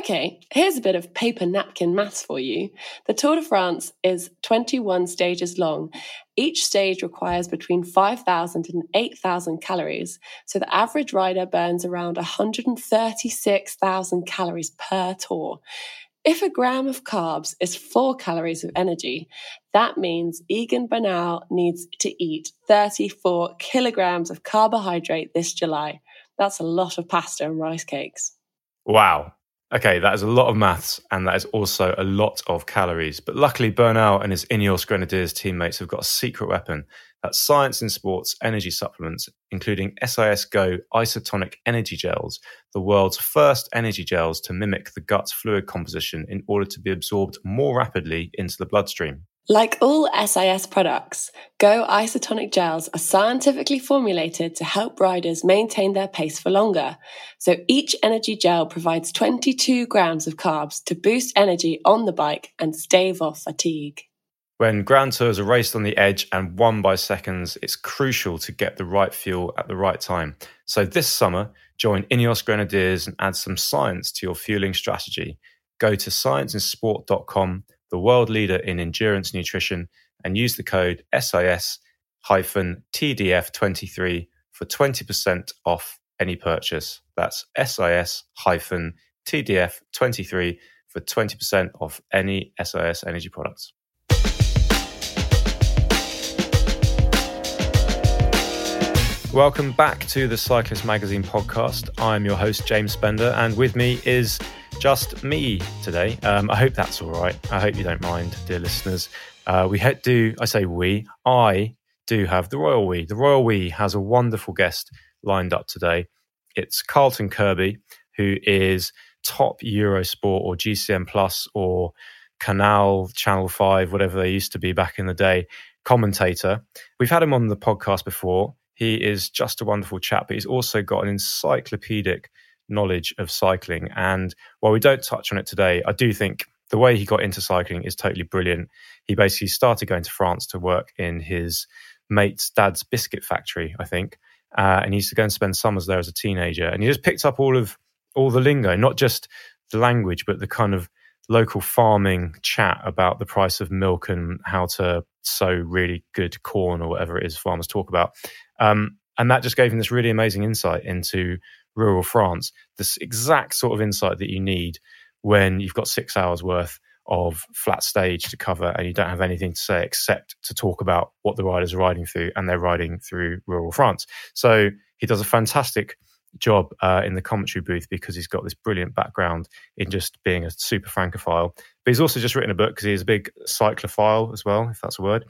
Okay, here's a bit of paper napkin maths for you. The Tour de France is 21 stages long. Each stage requires between 5,000 and 8,000 calories, so the average rider burns around 136,000 calories per tour. If a gram of carbs is 4 calories of energy, that means Egan Bernal needs to eat 34 kilograms of carbohydrate this July. That's a lot of pasta and rice cakes. Wow. Okay, that is a lot of maths and that is also a lot of calories. But luckily, Bernal and his Ineos Grenadiers teammates have got a secret weapon. That's science in sports energy supplements, including SIS Go isotonic energy gels, the world's first energy gels to mimic the gut's fluid composition in order to be absorbed more rapidly into the bloodstream. Like all SIS products, Go isotonic gels are scientifically formulated to help riders maintain their pace for longer. So each energy gel provides 22 grams of carbs to boost energy on the bike and stave off fatigue. When Grand Tours are raced on the edge and won by seconds, it's crucial to get the right fuel at the right time. So this summer, join Ineos Grenadiers and add some science to your fueling strategy. Go to scienceinsport.com the world leader in endurance nutrition, and use the code SIS TDF23 for 20% off any purchase. That's SIS TDF23 for 20% off any SIS energy products. Welcome back to the Cyclist Magazine podcast. I'm your host, James Spender, and with me is just me today. Um, I hope that's all right. I hope you don't mind, dear listeners. Uh, we do, I say we, I do have the Royal We. The Royal We has a wonderful guest lined up today. It's Carlton Kirby, who is top Eurosport or GCN Plus or Canal, Channel 5, whatever they used to be back in the day, commentator. We've had him on the podcast before. He is just a wonderful chap, but he's also got an encyclopedic knowledge of cycling. And while we don't touch on it today, I do think the way he got into cycling is totally brilliant. He basically started going to France to work in his mate's dad's biscuit factory, I think. Uh, and he used to go and spend summers there as a teenager. And he just picked up all of all the lingo, not just the language, but the kind of local farming chat about the price of milk and how to sow really good corn or whatever it is farmers talk about. Um, and that just gave him this really amazing insight into rural France, this exact sort of insight that you need when you've got six hours worth of flat stage to cover and you don't have anything to say except to talk about what the riders are riding through and they're riding through rural France. So he does a fantastic job uh, in the commentary booth because he's got this brilliant background in just being a super francophile. But he's also just written a book because he's a big cyclophile as well, if that's a word,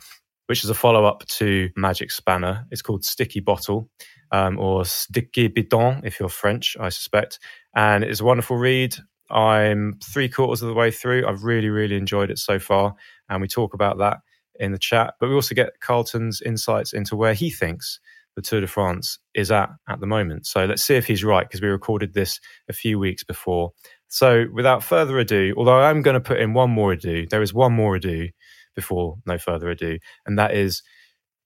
which is a follow up to Magic Spanner. It's called Sticky Bottle um, or Sticky Bidon, if you're French, I suspect. And it's a wonderful read. I'm three quarters of the way through. I've really, really enjoyed it so far. And we talk about that in the chat. But we also get Carlton's insights into where he thinks the Tour de France is at at the moment. So let's see if he's right because we recorded this a few weeks before. So without further ado, although I'm going to put in one more ado, there is one more ado before no further ado, and that is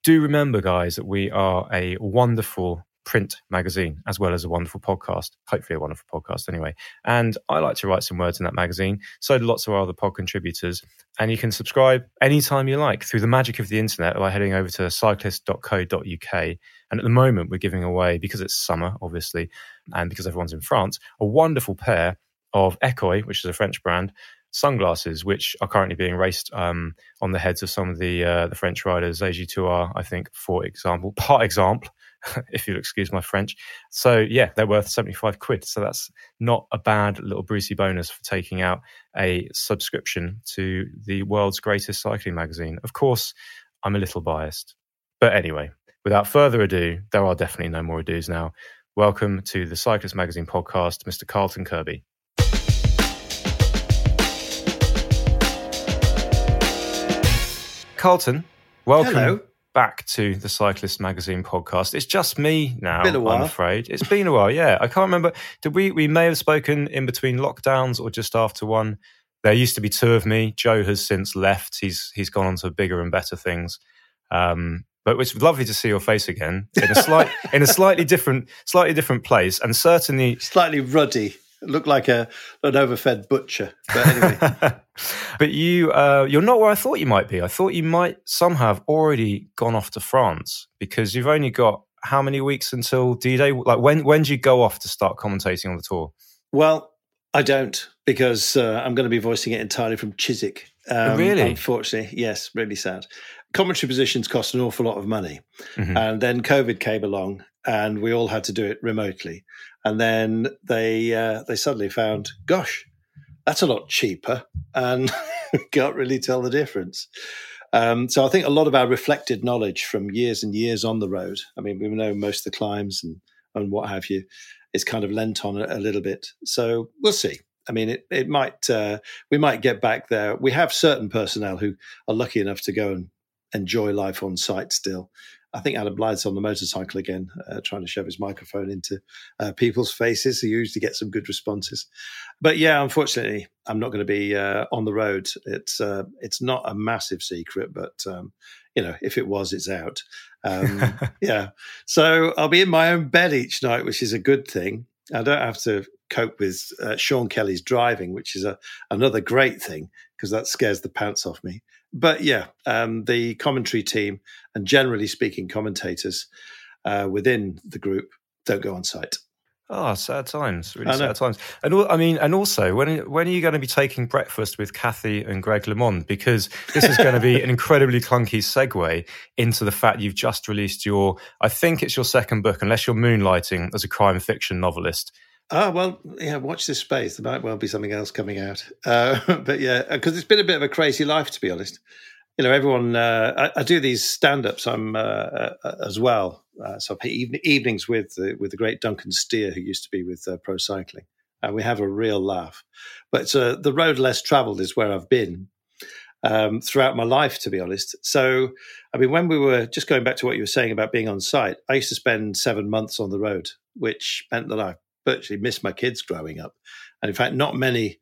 do remember, guys, that we are a wonderful print magazine as well as a wonderful podcast. Hopefully, a wonderful podcast anyway. And I like to write some words in that magazine. So do lots of our other pod contributors. And you can subscribe anytime you like through the magic of the internet by heading over to cyclist.co.uk. And at the moment, we're giving away, because it's summer, obviously, and because everyone's in France, a wonderful pair of EKOÏ, which is a French brand, sunglasses, which are currently being raced um, on the heads of some of the uh, the French riders, AG2R, I think, for example, par exemple, if you'll excuse my French. So yeah, they're worth seventy five quid. So that's not a bad little Brucey bonus for taking out a subscription to the world's greatest cycling magazine. Of course, I'm a little biased, but anyway, without further ado, there are definitely no more ados now. Welcome to the Cyclist Magazine podcast, Mr. Carlton Kirby. Carlton, welcome Hello. back to the Cyclist Magazine podcast. It's just me now. Been a while. I'm afraid it's been a while. Yeah, I can't remember. Did we? We may have spoken in between lockdowns or just after one. There used to be two of me. Joe has since left. He's he's gone on to bigger and better things. Um, but it's lovely to see your face again in a slight in a slightly different slightly different place, and certainly Slightly ruddy. Looked like a an overfed butcher. But anyway. but you, uh, you're not where I thought you might be. I thought you might somehow have already gone off to France because you've only got how many weeks until D-Day? Like when when do you go off to start commentating on the tour? Well, I don't because uh, I'm going to be voicing it entirely from Chiswick. Um, really? Unfortunately, yes, really sad. Commentary positions cost an awful lot of money. Mm-hmm. And then COVID came along and we all had to do it remotely. And then they uh, they suddenly found, gosh, that's a lot cheaper, and can't really tell the difference. Um, so I think a lot of our reflected knowledge from years and years on the road. I mean, we know most of the climbs and and what have you is kind of lent on a, a little bit. So we'll see. I mean, it, it might uh, we might get back there. We have certain personnel who are lucky enough to go and enjoy life on site still. I think Adam Blythe's on the motorcycle again, uh, trying to shove his microphone into uh, people's faces. He usually gets some good responses. But yeah, unfortunately, I'm not going to be uh, on the road. It's uh, it's not a massive secret, but um, you know, if it was, it's out. Um, yeah, so I'll be in my own bed each night, which is a good thing. I don't have to cope with uh, Sean Kelly's driving, which is a another great thing because that scares the pants off me but yeah, um, the commentary team and generally speaking, commentators uh, within the group don't go on site. Oh, sad times, really sad times. And I mean, and also, when when are you going to be taking breakfast with Kathy and Greg LeMond? Because this is going to be an incredibly clunky segue into the fact you've just released your, I think it's your second book, unless you're moonlighting as a crime fiction novelist. Ah, well, yeah, watch this space. There might well be something else coming out. Uh, but yeah, because it's been a bit of a crazy life, to be honest. You know, everyone, uh, I, I, do these stand ups I'm uh, uh, as well. Uh, so even, evenings with, with the great Duncan Steer, who used to be with uh, Pro Cycling. And we have a real laugh. But the road less traveled is where I've been. Um, throughout my life, to be honest. So, I mean, when we were just going back to what you were saying about being on site, I used to spend seven months on the road, which meant that I virtually missed my kids growing up. And in fact, not many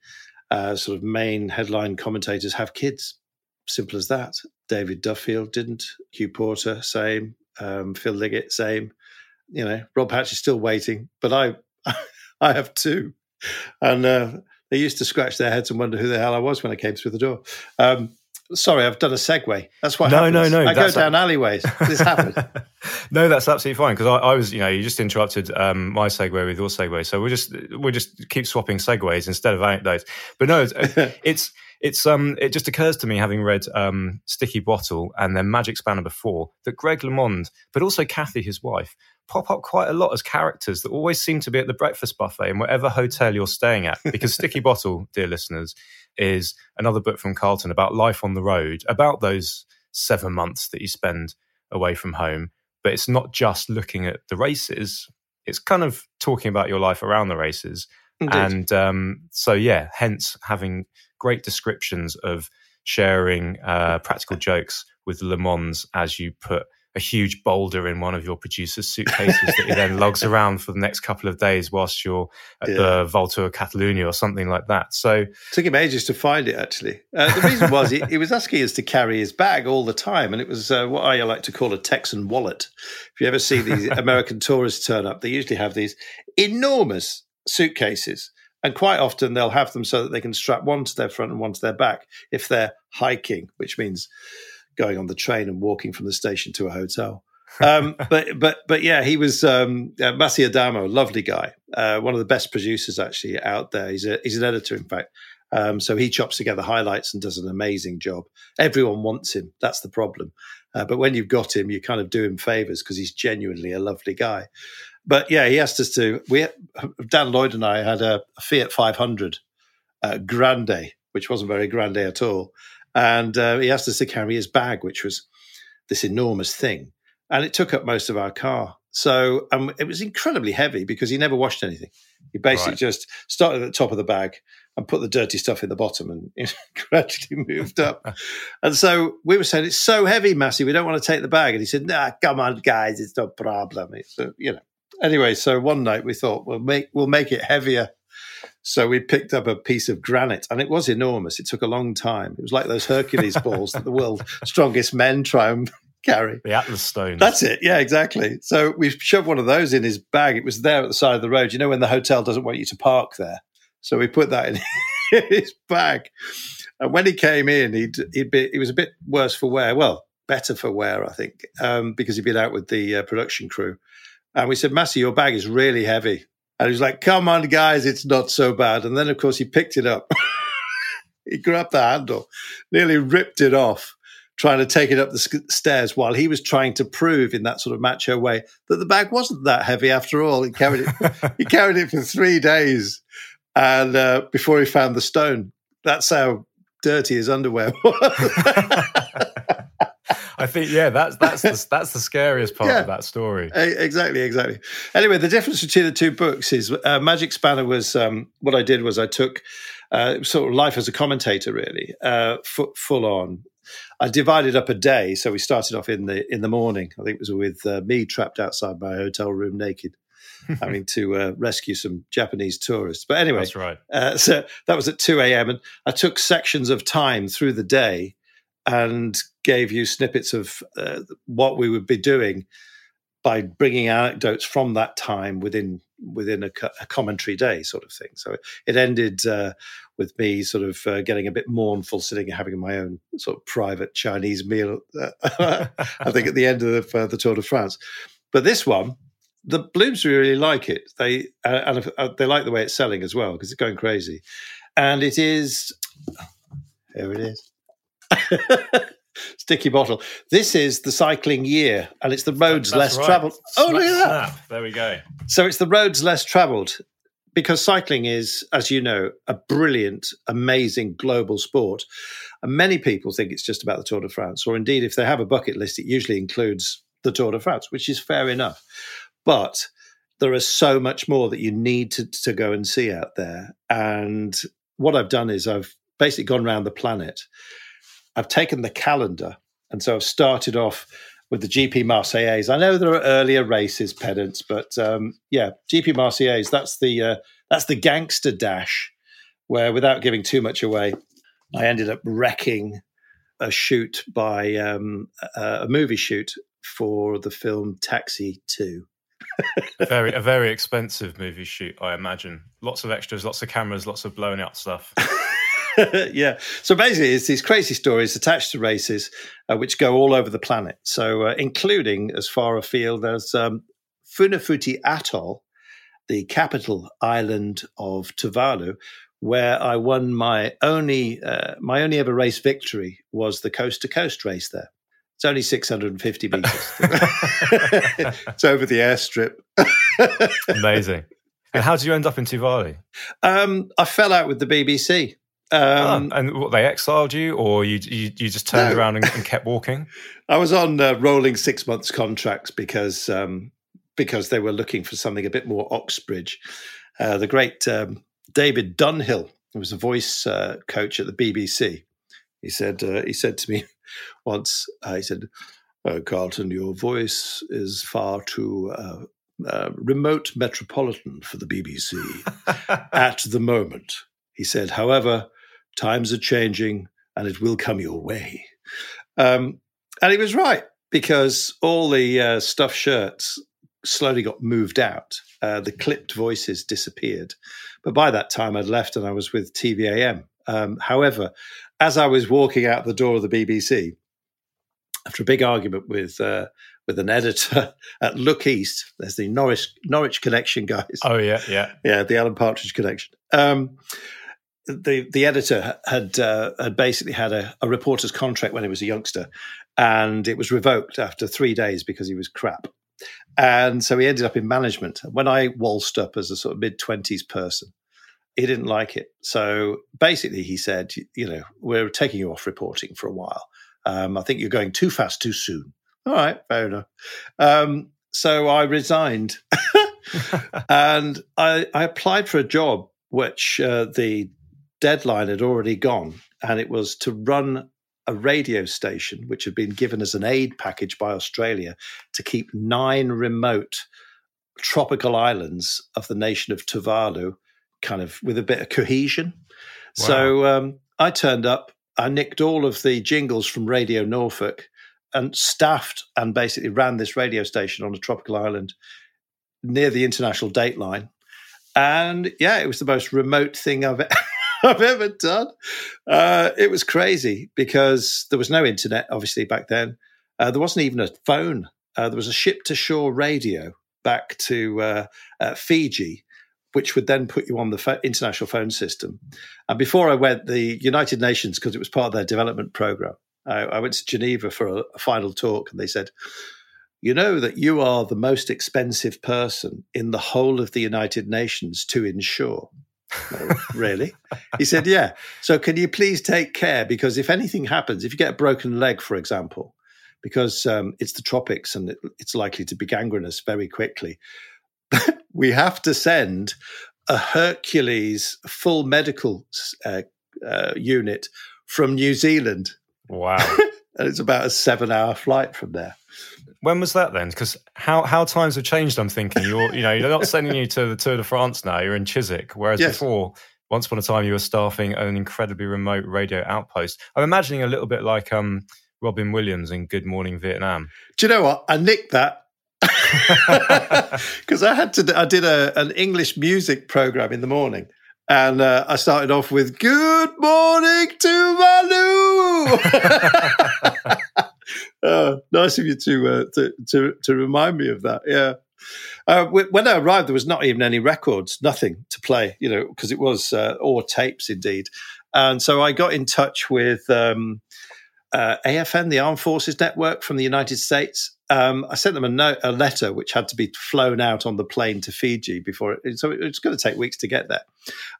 uh, sort of main headline commentators have kids. Simple as that. David Duffield didn't. Hugh Porter, same. Um, Phil Liggett, same. You know, Rob Hatch is still waiting, but I, I have two, and uh, they used to scratch their heads and wonder who the hell I was when I came through the door. Um, Sorry, I've done a segue. That's what no, happens. no, no. I go down alleyways. This happens. no, that's absolutely fine because I, I, was, you know, you just interrupted um, my segue with your segue, so we just we just keep swapping segues instead of anecdotes. But no, it's it's, it's um it just occurs to me having read um, Sticky Bottle and then Magic Spanner before that Greg LeMond, but also Kathy, his wife, pop up quite a lot as characters that always seem to be at the breakfast buffet in whatever hotel you're staying at. Because Sticky Bottle, dear listeners, is another book from Carlton about life on the road, about those seven months that you spend away from home. But it's not just looking at the races, it's kind of talking about your life around the races. Indeed. And um, so, yeah, hence having great descriptions of sharing uh, practical jokes with LeMonds as you put a huge boulder in one of your producer's suitcases that he then lugs around for the next couple of days whilst you're at yeah. the Volta of Catalunya or something like that. So it took him ages to find it. Actually, uh, the reason was he, he, was asking us to carry his bag all the time, and it was uh, what I like to call a Texan wallet. If you ever see these American tourists turn up, they usually have these enormous suitcases. And quite often they'll have them so that they can strap one to their front and one to their back if they're hiking, which means going on the train and walking from the station to a hotel. um, but but but yeah, he was um, uh, Adamo, lovely guy, uh, one of the best producers actually out there. He's a, he's an editor, in fact. Um, so he chops together highlights and does an amazing job. Everyone wants him. That's the problem. Uh, but when you've got him, you kind of do him favors because he's genuinely a lovely guy. But yeah, he asked us to. We Dan Lloyd and I had a, a Fiat 500 uh, Grande, which wasn't very grande at all, and uh, he asked us to carry his bag, which was this enormous thing, and it took up most of our car. So um, it was incredibly heavy because he never washed anything. He basically right. just started at the top of the bag and put the dirty stuff in the bottom and gradually moved up. and so we were saying, it's so heavy, Massey, we don't want to take the bag. And he said, nah, come on, guys, it's no problem. It's, uh, you know. Anyway, so one night we thought, we'll make, we'll make it heavier so we picked up a piece of granite and it was enormous. It took a long time. It was like those Hercules balls that the world's strongest men try and carry. The Atlas stones. That's it. Yeah, exactly. So we shoved one of those in his bag. It was there at the side of the road. You know, when the hotel doesn't want you to park there. So we put that in his bag. And when he came in, he'd, he'd be, he was a bit worse for wear. Well, better for wear, I think, um, because he'd been out with the uh, production crew. And we said, Massey, your bag is really heavy. And he was like, come on, guys, it's not so bad. And then, of course, he picked it up. he grabbed the handle, nearly ripped it off, trying to take it up the stairs while he was trying to prove in that sort of macho way that the bag wasn't that heavy after all. He carried it, he carried it for three days. And uh, before he found the stone, that's how dirty his underwear was. I think yeah, that's that's the, that's the scariest part yeah, of that story. Exactly, exactly. Anyway, the difference between the two books is uh, Magic Spanner was um, what I did was I took uh, sort of life as a commentator, really, uh, f- full on. I divided up a day, so we started off in the in the morning. I think it was with uh, me trapped outside my hotel room naked. having to uh, rescue some Japanese tourists. But anyway, that's right. Uh, so that was at 2 a.m. And I took sections of time through the day and gave you snippets of uh, what we would be doing by bringing anecdotes from that time within within a, a commentary day, sort of thing. So it ended uh, with me sort of uh, getting a bit mournful, sitting and having my own sort of private Chinese meal. I think at the end of the, uh, the, Tour de France, but this one. The Bloomsbury really like it. They uh, and uh, they like the way it's selling as well because it's going crazy, and it is. Here it is. Sticky bottle. This is the cycling year, and it's the roads That's less right. travelled. Oh, look at that! Snap. There we go. So it's the roads less travelled because cycling is, as you know, a brilliant, amazing global sport. And many people think it's just about the Tour de France, or indeed, if they have a bucket list, it usually includes the Tour de France, which is fair enough. But there is so much more that you need to, to go and see out there. And what I've done is I've basically gone around the planet I've taken the calendar, and so I've started off with the GP Marseillaise. I know there are earlier races, pedants, but um, yeah, GP Marseillaise. That's the uh, that's the gangster dash, where without giving too much away, I ended up wrecking a shoot by um, a, a movie shoot for the film Taxi Two. very a very expensive movie shoot, I imagine. Lots of extras, lots of cameras, lots of blown up stuff. yeah. So basically, it's these crazy stories attached to races, uh, which go all over the planet. So, uh, including as far afield as um, Funafuti Atoll, the capital island of Tuvalu, where I won my only uh, my only ever race victory was the coast to coast race there. It's only 650 meters. it's over the airstrip. Amazing. And how did you end up in Tuvalu? Um, I fell out with the BBC. Um, oh, and what, they exiled you, or you you, you just turned no. around and, and, kept walking? I was on uh, rolling six months contracts because um, because they were looking for something a bit more Oxbridge. Uh, the great um, David Dunhill, who was a voice uh, coach at the BBC, he said uh, he said to me once, uh, he said, uh, "Carlton, your voice is far too." remote metropolitan for the BBC at the moment. He said, however, times are changing and it will come your way. Um, and he was right because all the uh, stuffed shirts slowly got moved out. Uh, the clipped voices disappeared. But by that time, I'd left and I was with TVAM. Um, however, as I was walking out the door of the BBC, after a big argument with uh, with an editor at Look East, there's the Norwich Norwich connection guys. Oh yeah, yeah, yeah, the Alan Partridge connection. Um, the the editor had uh, had basically had a, a, reporter's contract when he was a youngster, and it was revoked after three days because he was crap, and so he ended up in management. When I waltzed up as a sort of mid twenties person, he didn't like it. So basically, he said, "You know, we're taking you off reporting for a while. Um, I think you're going too fast, too soon." All right, fair enough. Um, so I resigned, and I, I applied for a job which uh, the deadline had already gone, and it was to run a radio station which had been given as an aid package by Australia to keep nine remote tropical islands of the nation of Tuvalu kind of with a bit of cohesion. Wow. So um, I turned up, I nicked all of the jingles from Radio Norfolk and staffed and basically ran this radio station on a tropical island near the international date line And yeah, it was the most remote thing I've I've ever done. Uh, it was crazy because there was no internet, obviously, back then. Uh, there wasn't even a phone. Uh, there was a ship to shore radio back to uh, Fiji, which would then put you on the fo- international phone system. And before I went, the United Nations, because it was part of their development program, I, I went to Geneva for a, a final talk, and they said, you know that you are the most expensive person in the whole of the United Nations to insure. Really? He said, Yeah. So can you please take care? Because if anything happens, if you get a broken leg, for example, because um, it's the tropics and it, it's likely to be gangrenous very quickly, we have to send a Hercules full medical uh, uh, unit from New Zealand. Wow. and it's about a seven hour flight from there. When was that then? Because how, how times have changed. I'm thinking you're you know you're not sending you to the Tour de France now. You're in Chiswick, whereas yes. before, once upon a time, you were staffing an incredibly remote radio outpost. I'm imagining a little bit like um, Robin Williams in Good Morning Vietnam. Do you know what? I nicked that because I had to. I did a, an English music program in the morning, and uh, I started off with "Good morning to Manu." uh, nice of you to, uh, to, to to remind me of that. Yeah. Uh, when I arrived, there was not even any records, nothing to play, you know, because it was uh, or tapes indeed. And so I got in touch with um, uh, AFN, the Armed Forces Network from the United States. Um, I sent them a note, a letter, which had to be flown out on the plane to Fiji before. It, so it's going to take weeks to get there.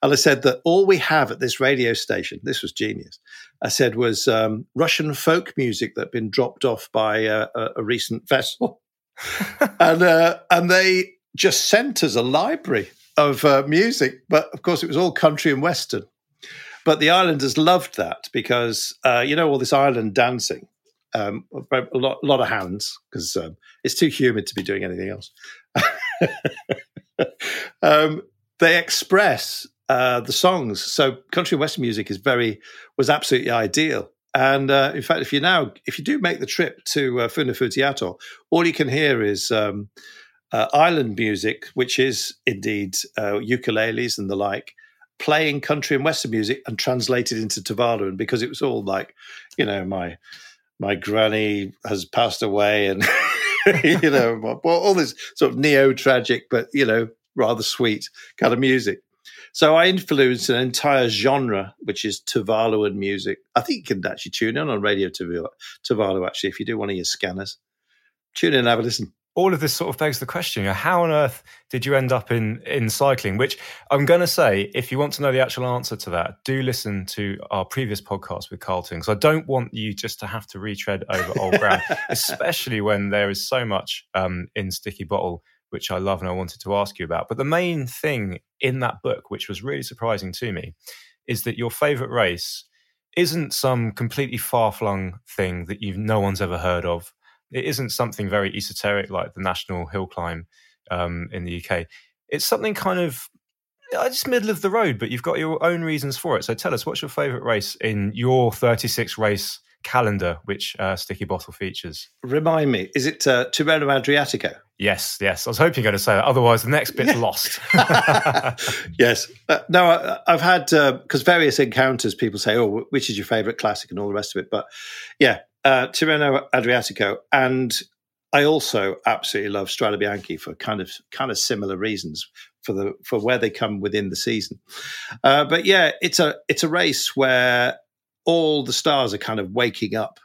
And I said that all we have at this radio station, this was genius. I said was um, Russian folk music that had been dropped off by uh, a, a, recent vessel, and uh, and they just sent us a library of uh, music, but of course it was all country and western. But the islanders loved that because uh, you know all this island dancing, um, a lot, lot of hands because um, it's too humid to be doing anything else. um, they express uh, the songs, so country and western music is very was absolutely ideal. And uh, in fact, if you now if you do make the trip to uh, Funafuti Atoll, all you can hear is um, uh, island music, which is indeed uh, ukuleles and the like, playing country and western music and translated into Tuvaluan because it was all like, you know, my my granny has passed away and you know all this sort of neo tragic but you know rather sweet kind of music. So I influenced an entire genre, which is Tuvaluan music. I think you can actually tune in on Radio Tuvalu, actually, if you do one of your scanners. Tune in and have a listen all of this sort of begs the question: How on earth did you end up in in cycling? Which I'm going to say, if you want to know the actual answer to that, do listen to our previous podcast with Carlton, because I don't want you just to have to retread over old ground, especially when there is so much um, in Sticky Bottle, which I love and I wanted to ask you about. But the main thing in that book, which was really surprising to me, is that your favourite race isn't some completely far flung thing that you no one's ever heard of it isn't something very esoteric like the National Hill Climb um, in the UK. It's something kind of uh, just middle of the road, but you've got your own reasons for it. So tell us, what's your favourite race in your 36 race calendar, which uh, Sticky Bottle features? Remind me, is it uh, Tirreno Adriatico? Yes, yes. I was hoping you're going to say that. Otherwise, the next bit's lost. yes. Uh, no, I, have had, because uh, various encounters, people say, oh, which is your favourite classic and all the rest of it. But yeah, uh, Tirreno Adriatico, and I also absolutely love Strade Bianche for kind of kind of similar reasons for the for where they come within the season. Uh, but yeah, it's a it's a race where all the stars are kind of waking up.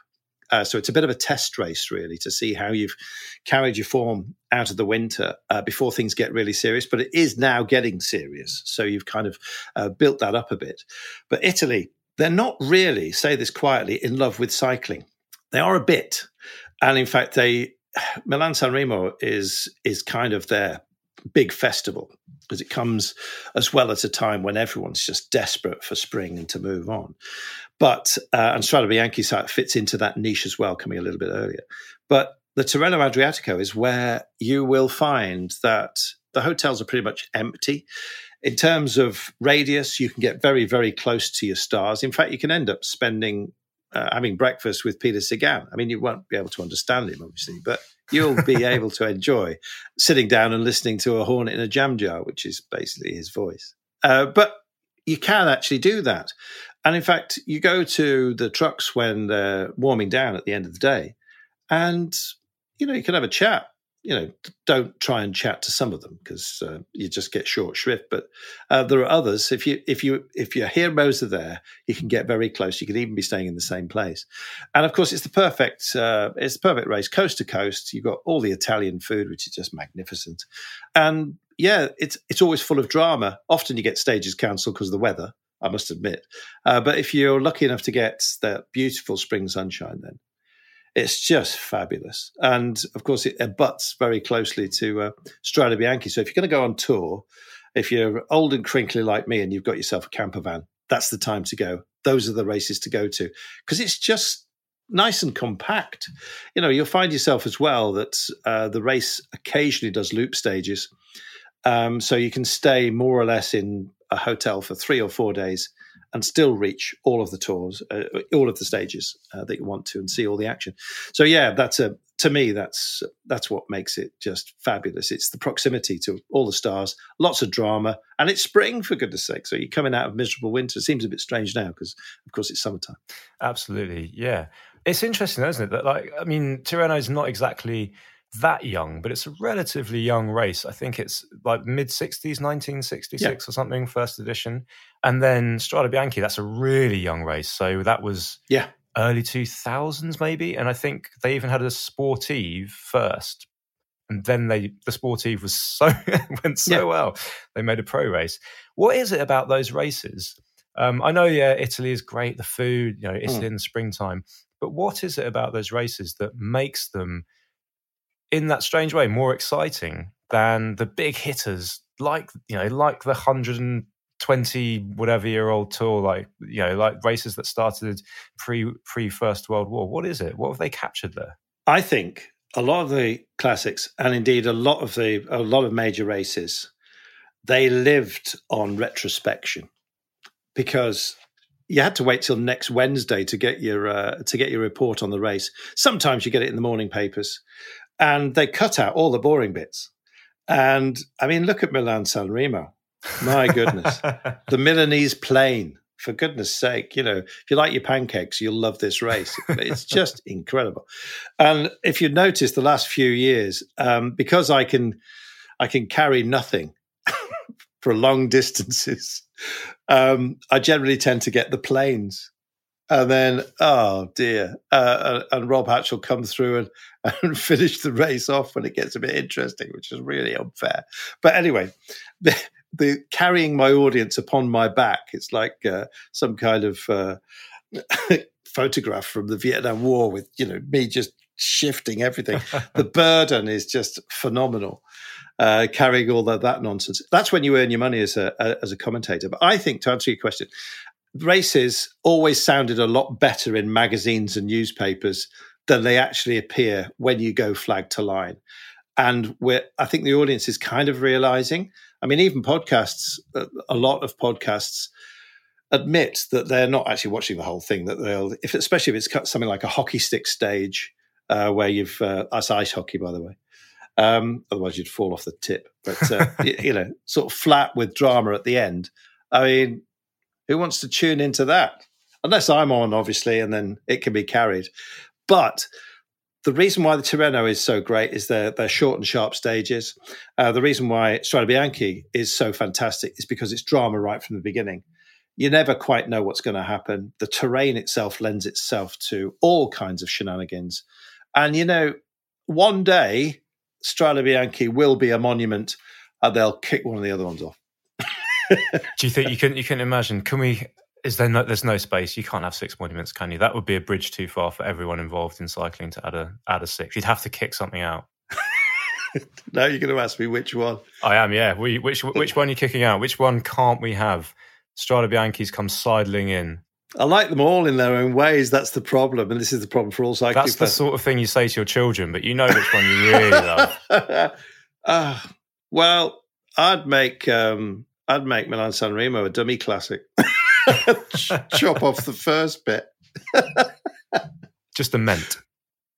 Uh, so it's a bit of a test race, really, to see how you've carried your form out of the winter uh, before things get really serious. But it is now getting serious, so you've kind of uh, built that up a bit. But Italy, they're not really, say this quietly, in love with cycling. They are a bit, and in fact, they Milan San Remo is is kind of their big festival because it comes as well at a time when everyone's just desperate for spring and to move on. But uh, and Strade Bianche fits into that niche as well, coming a little bit earlier. But the Tirreno Adriatico is where you will find that the hotels are pretty much empty. In terms of radius, you can get very, very close to your stars. In fact, you can end up spending uh, having breakfast with Peter Sagan. I mean, you won't be able to understand him, obviously, but you'll be able to enjoy sitting down and listening to a hornet in a jam jar, which is basically his voice. Uh, but you can actually do that. And in fact, you go to the trucks when they're warming down at the end of the day, and you know you can have a chat you know, don't try and chat to some of them because uh, you just get short shrift. But uh, there are others. If you if you if your heroes are there, you can get very close. You could even be staying in the same place. And of course, it's the perfect uh, it's the perfect race, coast to coast. You've got all the Italian food, which is just magnificent. And yeah, it's it's always full of drama. Often you get stages cancelled because of the weather. I must admit. Uh, but if you're lucky enough to get that beautiful spring sunshine, then it's just fabulous. And of course, it abuts very closely to uh, Strade Bianche. So if you're going to go on tour, if you're old and crinkly like me and you've got yourself a camper van, that's the time to go. Those are the races to go to because it's just nice and compact. You know, you'll find yourself as well that uh, the race occasionally does loop stages. Um, so you can stay more or less in a hotel for three or four days and still reach all of the tours, uh, all of the stages uh, that you want to, and see all the action. So yeah, that's a to me that's that's what makes it just fabulous. It's the proximity to all the stars, lots of drama, and it's spring for goodness sake. So you're coming out of miserable winter. It seems a bit strange now because of course it's summertime. Absolutely, yeah. It's interesting, isn't it? That like I mean, Tirreno is not exactly that young, but it's a relatively young race. I think it's like mid 60s, 1966 yeah. or something, first edition. And then Strade Bianche, that's a really young race. So that was yeah early 2000s maybe. And I think they even had a Sportive first. And then they the Sportive was so went so yeah. well. They made a pro race. What is it about those races? Um, I know, yeah, Italy is great, the food, you know, Italy mm. in the springtime. But what is it about those races that makes them – in that strange way more exciting than the big hitters like you know like the 120 whatever year old tour like you know like races that started pre pre first world war. What is it? What have they captured there? I think a lot of the classics and indeed a lot of the a lot of major races they lived on retrospection because you had to wait till next Wednesday to get your uh, to get your report on the race. Sometimes you get it in the morning papers, and they cut out all the boring bits. And I mean, look at Milan San Remo. My goodness. the Milanese plain, for goodness sake, you know, if you like your pancakes, you'll love this race. It's just incredible. And if you notice the last few years, um, because I can I can carry nothing for long distances, um, I generally tend to get the plains and then, oh dear, uh, and Rob Hatch will come through and, and finish the race off when it gets a bit interesting, which is really unfair. But anyway, the, the carrying my audience upon my back, it's like uh, some kind of uh, photograph from the Vietnam War with, you know, me just shifting everything. the burden is just phenomenal. Uh, carrying all that, that nonsense. That's when you earn your money as a, a, as a commentator. But I think to answer your question, races always sounded a lot better in magazines and newspapers than they actually appear when you go flag to line. And we're, I think the audience is kind of realizing. I mean, even podcasts, a lot of podcasts admit that they're not actually watching the whole thing. That they'll, if especially if it's cut something like a hockey stick stage, uh, where you've uh, that's ice hockey, by the way. Um, otherwise, you'd fall off the tip. But uh, you, you know, sort of flat with drama at the end. I mean, who wants to tune into that? Unless I'm on, obviously, and then it can be carried. But the reason why the Tirreno is so great is they're, they're short and sharp stages. Uh, the reason why Strade Bianche is so fantastic is because it's drama right from the beginning. You never quite know what's going to happen. The terrain itself lends itself to all kinds of shenanigans. And, you know, one day, Strade Bianche will be a monument and they'll kick one of the other ones off. Do you think you can you can imagine? Can we? Is there no? There's no space. You can't have six monuments, can you? That would be a bridge too far for everyone involved in cycling to add a add a six. You'd have to kick something out. now you're going to ask me which one. I am. Yeah. We, which which one are you kicking out? Which one can't we have? Strade Bianche's come sidling in. I like them all in their own ways. That's the problem, and this is the problem for all cyclists. That's the sort of thing you say to your children, but you know which one you really love. uh, well, I'd make um, I'd make Milan San Remo a dummy classic. Chop off the first bit. just a ment.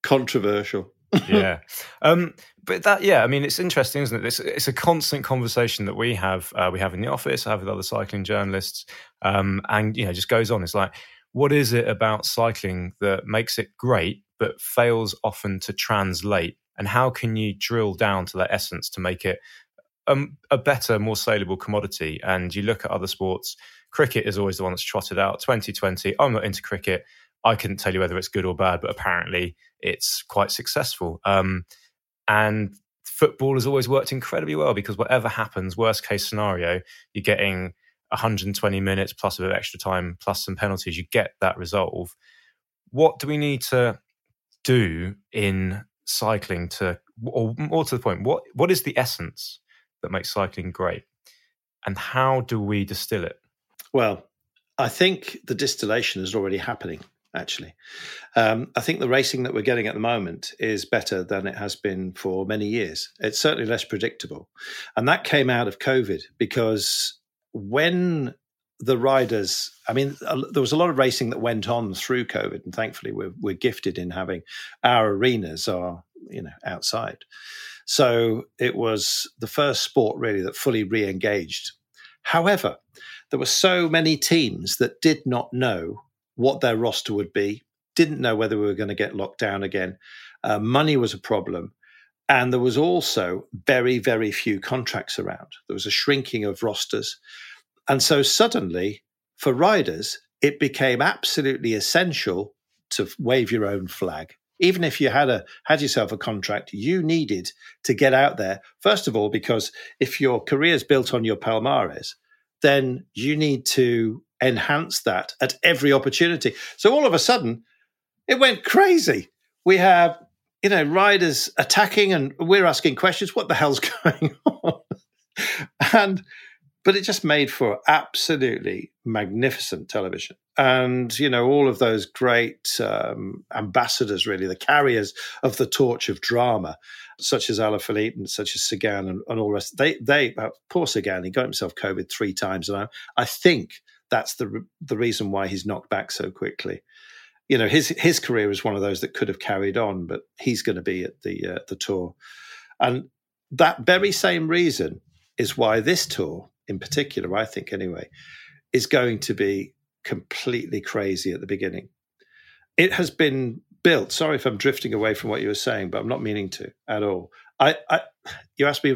Controversial. yeah. Um, but that, yeah, I mean, it's interesting, isn't it? It's, it's a constant conversation that we have. Uh, we have in the office. I have with other cycling journalists, um, and you know, just goes on. It's like, what is it about cycling that makes it great, but fails often to translate? And how can you drill down to that essence to make it um, a better, more saleable commodity? And you look at other sports. Cricket is always the one that's trotted out. 2020. I'm not into cricket. I couldn't tell you whether it's good or bad, but apparently it's quite successful. Um, and football has always worked incredibly well because whatever happens, worst case scenario, you're getting 120 minutes plus a bit of extra time plus some penalties. You get that resolve. What do we need to do in cycling to, or more to the point, what what is the essence that makes cycling great, and how do we distill it? Well, I think the distillation is already happening actually. Um, I think the racing that we're getting at the moment is better than it has been for many years. It's certainly less predictable. And that came out of COVID because when the riders, I mean, there was a lot of racing that went on through COVID, and thankfully we're, we're gifted in having our arenas are, you know, outside. So it was the first sport really that fully re engaged. However, there were so many teams that did not know what their roster would be, didn't know whether we were going to get locked down again. Uh, money was a problem. And there was also very, very few contracts around. There was a shrinking of rosters. And so suddenly, for riders, it became absolutely essential to wave your own flag. Even if you had a had yourself a contract, you needed to get out there. First of all, because if your career is built on your Palmares, then you need to enhance that at every opportunity. So all of a sudden, it went crazy. We have, you know, riders attacking and we're asking questions. What the hell's going on? and but it just made for absolutely magnificent television. And, you know, all of those great um, ambassadors, really, the carriers of the torch of drama, such as Alaphilippe and such as Sagan and, and all the rest. They, they, uh, poor Sagan, he got himself COVID three times. And I, I think that's the, the reason why he's knocked back so quickly. You know, his, his career is one of those that could have carried on, but he's going to be at the, uh, the tour. And that very same reason is why this tour in particular, I think anyway, is going to be completely crazy at the beginning. It has been built. Sorry if I'm drifting away from what you were saying, but I'm not meaning to at all. I, I you asked me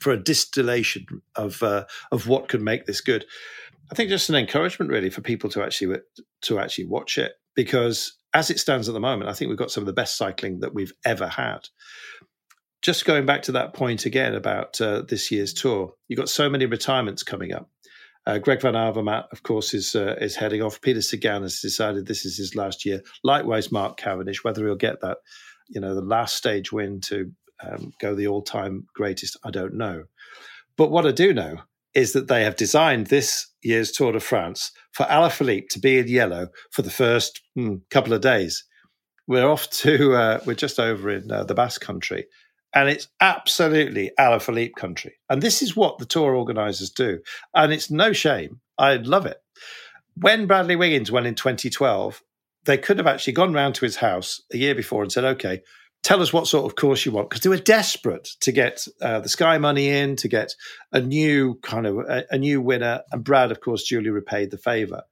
for a distillation of uh, of what could make this good. I think just an encouragement really for people to actually to actually watch it because as it stands at the moment, I think we've got some of the best cycling that we've ever had just going back to that point again about uh, this year's tour, you've got so many retirements coming up. Uh, Greg Van Avermaet, of course, is uh, is heading off. Peter Sagan has decided this is his last year. Likewise, Mark Cavendish. Whether he'll get that, you know, the last stage win to um, go the all time greatest, I don't know. But what I do know is that they have designed this year's Tour de France for Alaphilippe to be in yellow for the first hmm, couple of days. We're off to, uh, we're just over in uh, the Basque Country and it's absolutely Alaphilippe country. And this is what the tour organisers do. And it's no shame. I love it. When Bradley Wiggins went in 2012, they could have actually gone round to his house a year before and said, okay, tell us what sort of course you want. Because they were desperate to get uh, the Sky money in, to get a new kind of a, a new winner. And Brad, of course, duly repaid the favour.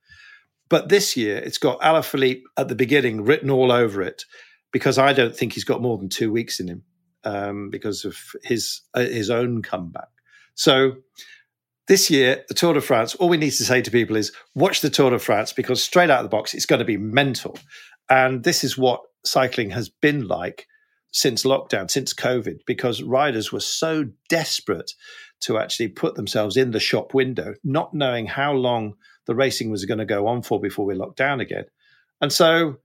But this year, it's got Alaphilippe at the beginning written all over it because I don't think he's got more than two weeks in him um, because of his uh, his own comeback. So this year, the Tour de France, all we need to say to people is watch the Tour de France because straight out of the box, it's going to be mental. And this is what cycling has been like since lockdown, since COVID, because riders were so desperate to actually put themselves in the shop window, not knowing how long the racing was going to go on for before we locked down again. And so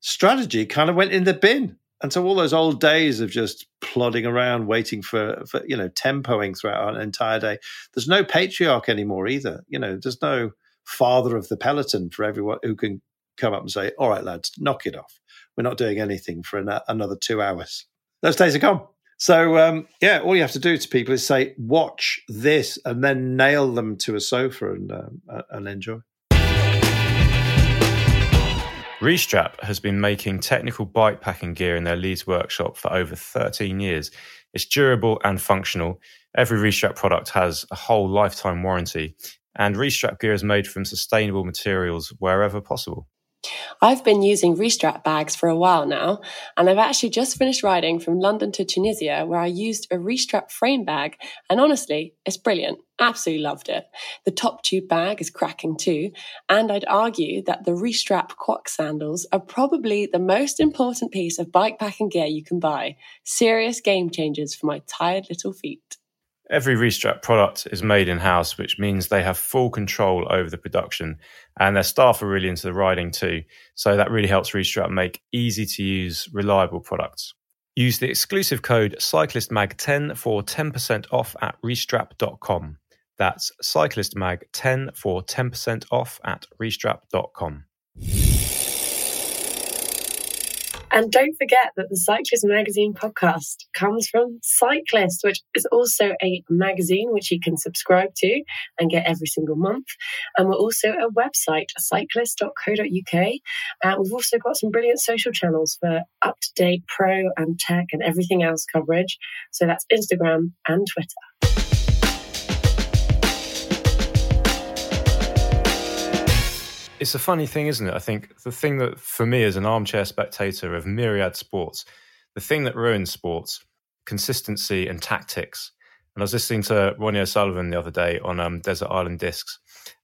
strategy kind of went in the bin and so all those old days of just plodding around waiting for, for you know tempoing throughout an entire day there's no patriarch anymore either. You know there's no father of the peloton for everyone who can come up and say all right lads knock it off. We're not doing anything for an, another two hours. Those days are gone. So um, yeah all you have to do to people is say watch this and then nail them to a sofa and um, and enjoy Restrap has been making technical bike packing gear in their Leeds workshop for over 13 years. It's durable and functional. Every Restrap product has a whole lifetime warranty, and Restrap gear is made from sustainable materials wherever possible. I've been using Restrap bags for a while now, and I've actually just finished riding from London to Tunisia where I used a Restrap frame bag, and honestly, it's brilliant. Absolutely loved it. The top tube bag is cracking too, and I'd argue that the Restrap Quoc sandals are probably the most important piece of bike packing gear you can buy. Serious game changers for my tired little feet. Every Restrap product is made in house, which means they have full control over the production, and their staff are really into the riding too. So that really helps Restrap make easy to use, reliable products. Use the exclusive code CyclistMag10 for 10% off at restrap.com. That's CyclistMag10 for 10% off at restrap.com. And don't forget that the Cyclist Magazine podcast comes from Cyclist, which is also a magazine which you can subscribe to and get every single month. And we're also a website, cyclist.co.uk. Uh, we've also got some brilliant social channels for up to date pro and tech and everything else coverage. So that's Instagram and Twitter. It's a funny thing, isn't it? I think the thing that, for me, as an armchair spectator of myriad sports, the thing that ruins sports, consistency and tactics. And I was listening to Ronnie O'Sullivan the other day on um, Desert Island Discs,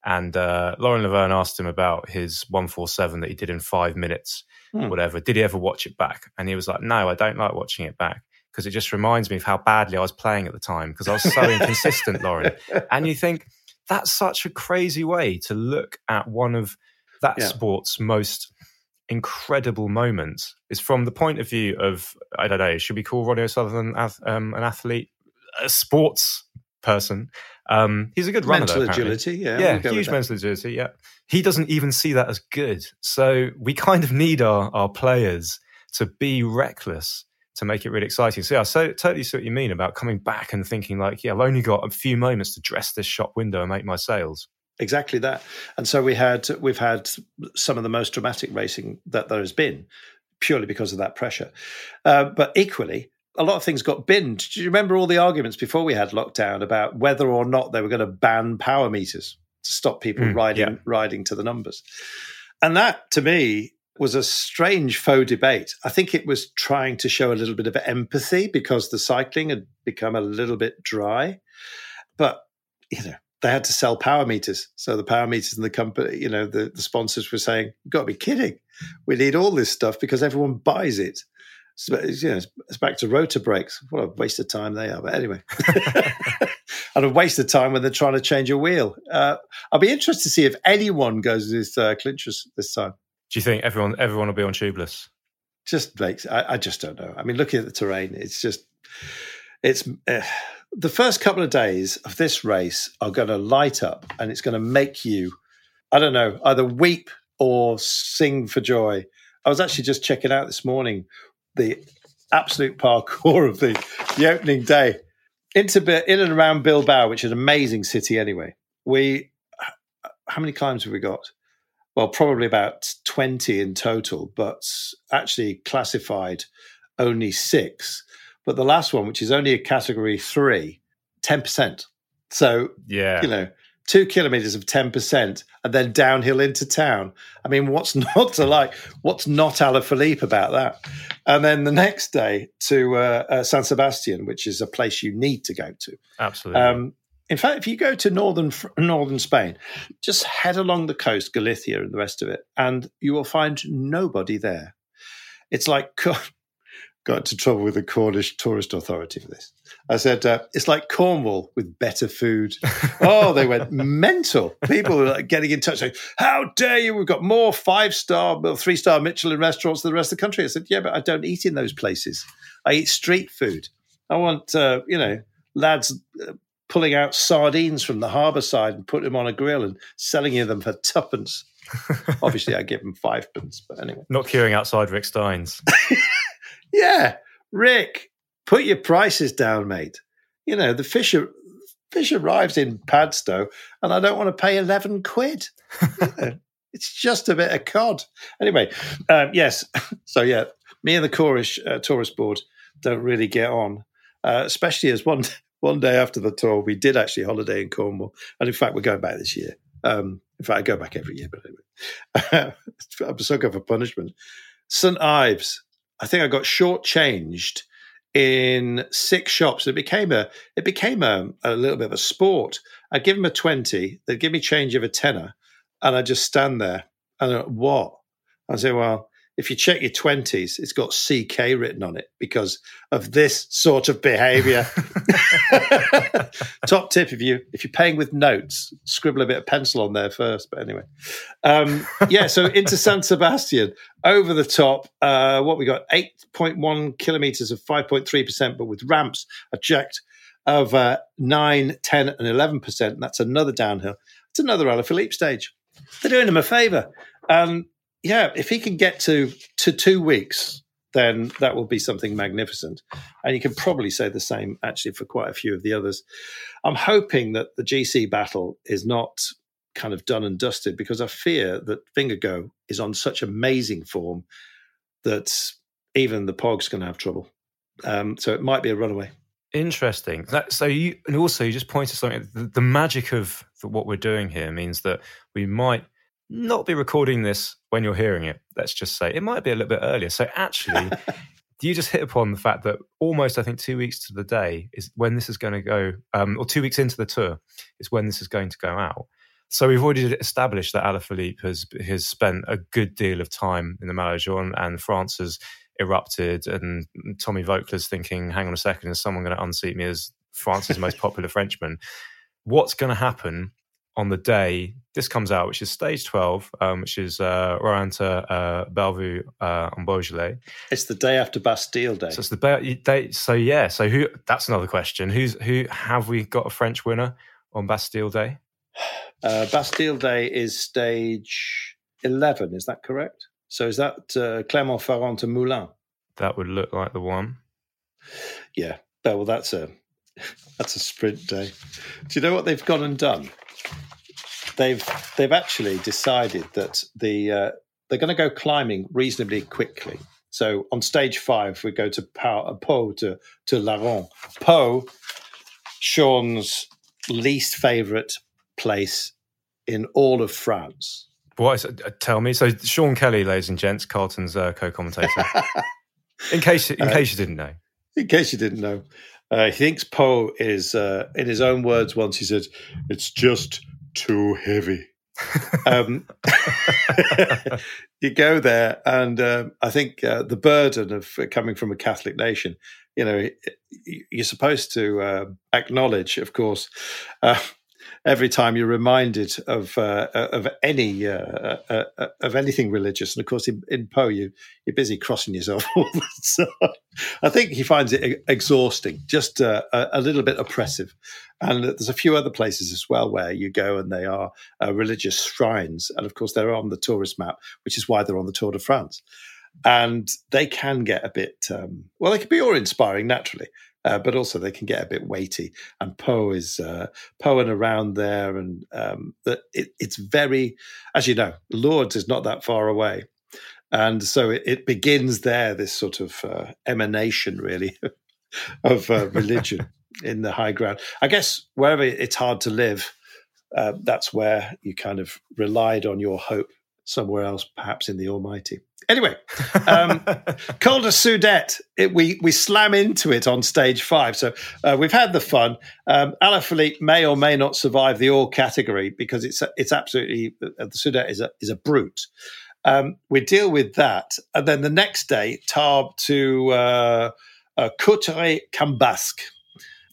and uh, Lauren Laverne asked him about his 147 that he did in five minutes, hmm. whatever. Did he ever watch it back? And he was like, No, I don't like watching it back because it just reminds me of how badly I was playing at the time because I was so inconsistent, Lauren. And you think, that's such a crazy way to look at one of that yeah. sport's most incredible moments is from the point of view of I don't know, should we call Ronnie O'Sullivan um, an athlete, a sports person? Um, he's a good runner. Mental though, agility, yeah, yeah, huge mental agility. Yeah, he doesn't even see that as good. So we kind of need our our players to be reckless to make it really exciting. So yeah, so totally see what you mean about coming back and thinking like, yeah, I've only got a few moments to dress this shop window and make my sales. Exactly that. And so we had we've had some of the most dramatic racing that there has been, purely because of that pressure. Uh, but equally, a lot of things got binned. Do you remember all the arguments before we had lockdown about whether or not they were going to ban power meters to stop people mm, riding yeah. riding to the numbers? And that, to me, was a strange faux debate. I think it was trying to show a little bit of empathy because the cycling had become a little bit dry. But, you know, they had to sell power meters. So the power meters and the company, you know, the, the sponsors were saying, You've got to be kidding. We need all this stuff because everyone buys it. So, you know, it's back to rotor brakes. What a waste of time they are. But anyway, and a waste of time when they're trying to change a wheel. Uh, I'll be interested to see if anyone goes with uh, clinchers this time. Do you think everyone everyone will be on tubeless? Just makes I, I just don't know. I mean, looking at the terrain, it's just it's uh, the first couple of days of this race are going to light up, and it's going to make you, I don't know, either weep or sing for joy. I was actually just checking out this morning the absolute parkour of the the opening day into in and around Bilbao, which is an amazing city anyway. We how many climbs have we got? Well, probably about 20 in total, but actually classified only six. But the last one, which is only a category three, 10%. So, yeah, you know, two kilometers of 10% and then downhill into town. I mean, what's not to like? What's not Alaphilippe about that? And then the next day to uh, uh, San Sebastian, which is a place you need to go to. Absolutely. Um, in fact, if you go to northern northern Spain, just head along the coast, Galicia and the rest of it, and you will find nobody there. It's like got into trouble with the Cornish Tourist Authority for this. I said uh, it's like Cornwall with better food. oh, they went mental. People were like getting in touch, saying, "How dare you? We've got more five star, three star Michelin restaurants than the rest of the country." I said, "Yeah, but I don't eat in those places. I eat street food. I want, uh, you know." lads uh, pulling out sardines from the harbour side and putting them on a grill and selling you them for tuppence. Obviously, I give them five pence, but anyway. Not queuing outside Rick Stein's. yeah, Rick, put your prices down, mate. You know the fish fish arrives in Padstow, and I don't want to pay eleven quid. It's just a bit of cod. Anyway, um, yes. So yeah, me and the Cornish uh, tourist board don't really get on, uh, especially as one one day after the tour we did actually holiday in Cornwall, and in fact we're going back this year. Um, in fact, I go back every year, but anyway, I'm so good for punishment. St Ives, I think I got shortchanged in six shops. It became a it became a, a little bit of a sport. I'd give them a twenty, they'd give me change of a tenner, and I just stand there and I, what? I say, well, if you check your 20s, it's got CK written on it because of this sort of behavior. Top tip if you if you're paying with notes, scribble a bit of pencil on there first. But anyway. Um, yeah, so into San Sebastian, over the top, uh, what we got 8.1 kilometers of 5.3%, but with ramps a jacked of uh, 9, 10, and 11%. That's another downhill. It's another Alaphilippe stage. They're doing him a favor. Um, yeah, if he can get to to two weeks, then that will be something magnificent. And you can probably say the same actually for quite a few of the others. I'm hoping that the GC battle is not kind of done and dusted because I fear that Vingegaard is on such amazing form that even the Pog's going to have trouble. Um, so it might be a runaway. Interesting. That, so you and also you just pointed something. The, the magic of what we're doing here means that we might not be recording this when you're hearing it. Let's just say it might be a little bit earlier. So actually, do you just hit upon the fact that almost, I think, two weeks to the day is when this is going to go, um, or two weeks into the tour is when this is going to go out. So we've already established that Alaphilippe has has spent a good deal of time in the Maillot and France has erupted, and Tommy Voeckler's thinking, "Hang on a second, is someone going to unseat me as France's most popular Frenchman?" What's going to happen on the day this comes out, which is stage 12, um, which is uh, Roanne-to uh, Bellevue uh, on Beaujolais. It's the day after Bastille Day. So it's the day. So yeah. So who? That's another question. Who's who? Have we got a French winner on Bastille Day? Uh, Bastille Day is stage 11. Is that correct? So is that uh, Clermont-Ferrand to Moulins? That would look like the one. Yeah. Well, that's a that's a sprint day. Do you know what they've gone and done? They've they've actually decided that the uh, they're going to go climbing reasonably quickly. So on stage five, we go to Pau, Pau to to Laruns. Pau, Sean's least favourite place in all of France. What is? Uh, tell me. So Sean Kelly, ladies and gents, Carlton's uh, co-commentator. in case in uh, case you didn't know. In case you didn't know, uh, he thinks Pau is, uh, in his own words, once he said, "It's just too heavy. um, you go there, and uh, I think uh, the burden of coming from a Catholic nation, you know, you're supposed to uh, acknowledge, of course, uh, every time you're reminded of uh, of any uh, uh, uh, of anything religious. And of course, in, in Pau, you you're busy crossing yourself. I think he finds it exhausting, just uh, a, a, little bit oppressive. And there's a few other places as well where you go and they are uh, religious shrines, and of course they're on the tourist map, which is why they're on the Tour de France. And they can get a bit um, well. They can be awe-inspiring naturally, uh, but also they can get a bit weighty. And Pau is uh, Pau and around there, and um, that it, it's very, as you know, Lourdes is not that far away, and so it, it begins there. This sort of uh, emanation, really, of uh, religion in the high ground. I guess wherever it's hard to live, uh, that's where you kind of relied on your hope somewhere else, perhaps in the Almighty. Anyway, um, Col de Soudet, it, we, we slam into it on stage five. So uh, we've had the fun. Um, Alaphilippe may or may not survive the all category because it's it's absolutely, uh, the Soudet is a, is a brute. Um, we deal with that. And then the next day, Tarbes to uh, uh, Cauterets-Cambasque.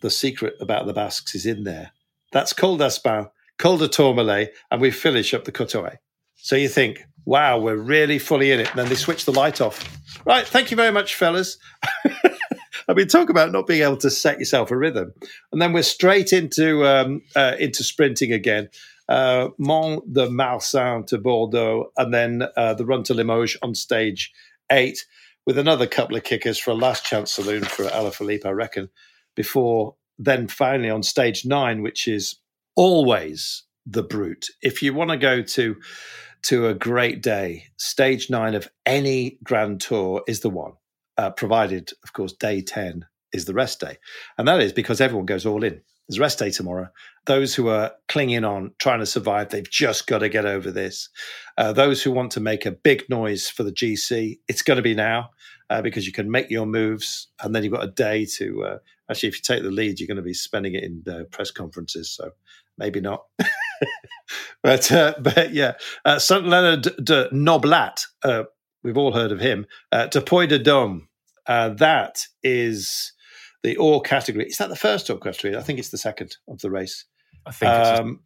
The secret about the Basques is in there. That's Col d'Aspin, Col de Tourmalet, and we finish up the Cauterets. So you think, wow, we're really fully in it. And then they switch the light off. Right. Thank you very much, fellas. I mean, talk about not being able to set yourself a rhythm. And then we're straight into um, uh, into sprinting again. Uh, Mont de Marsan to Bordeaux, and then uh, the run to Limoges on stage eight, with another couple of kickers for a last chance saloon for Alaphilippe, I reckon, before then finally on stage nine, which is always the brute. If you want to go to to a great day. Stage nine of any Grand Tour is the one, uh, provided, of course, day 10 is the rest day. And that is because everyone goes all in. There's rest day tomorrow. Those who are clinging on, trying to survive, they've just got to get over this. Uh, those who want to make a big noise for the GC, it's going to be now uh, because you can make your moves and then you've got a day to. Uh, actually, if you take the lead, you're going to be spending it in press conferences. So maybe not. but uh, but yeah, uh, St. Leonard de Noblat, uh, we've all heard of him. Uh, de Puy de Dôme, uh, that is the all category. Is that the first Or category? I think it's the second of the race. I think. Um,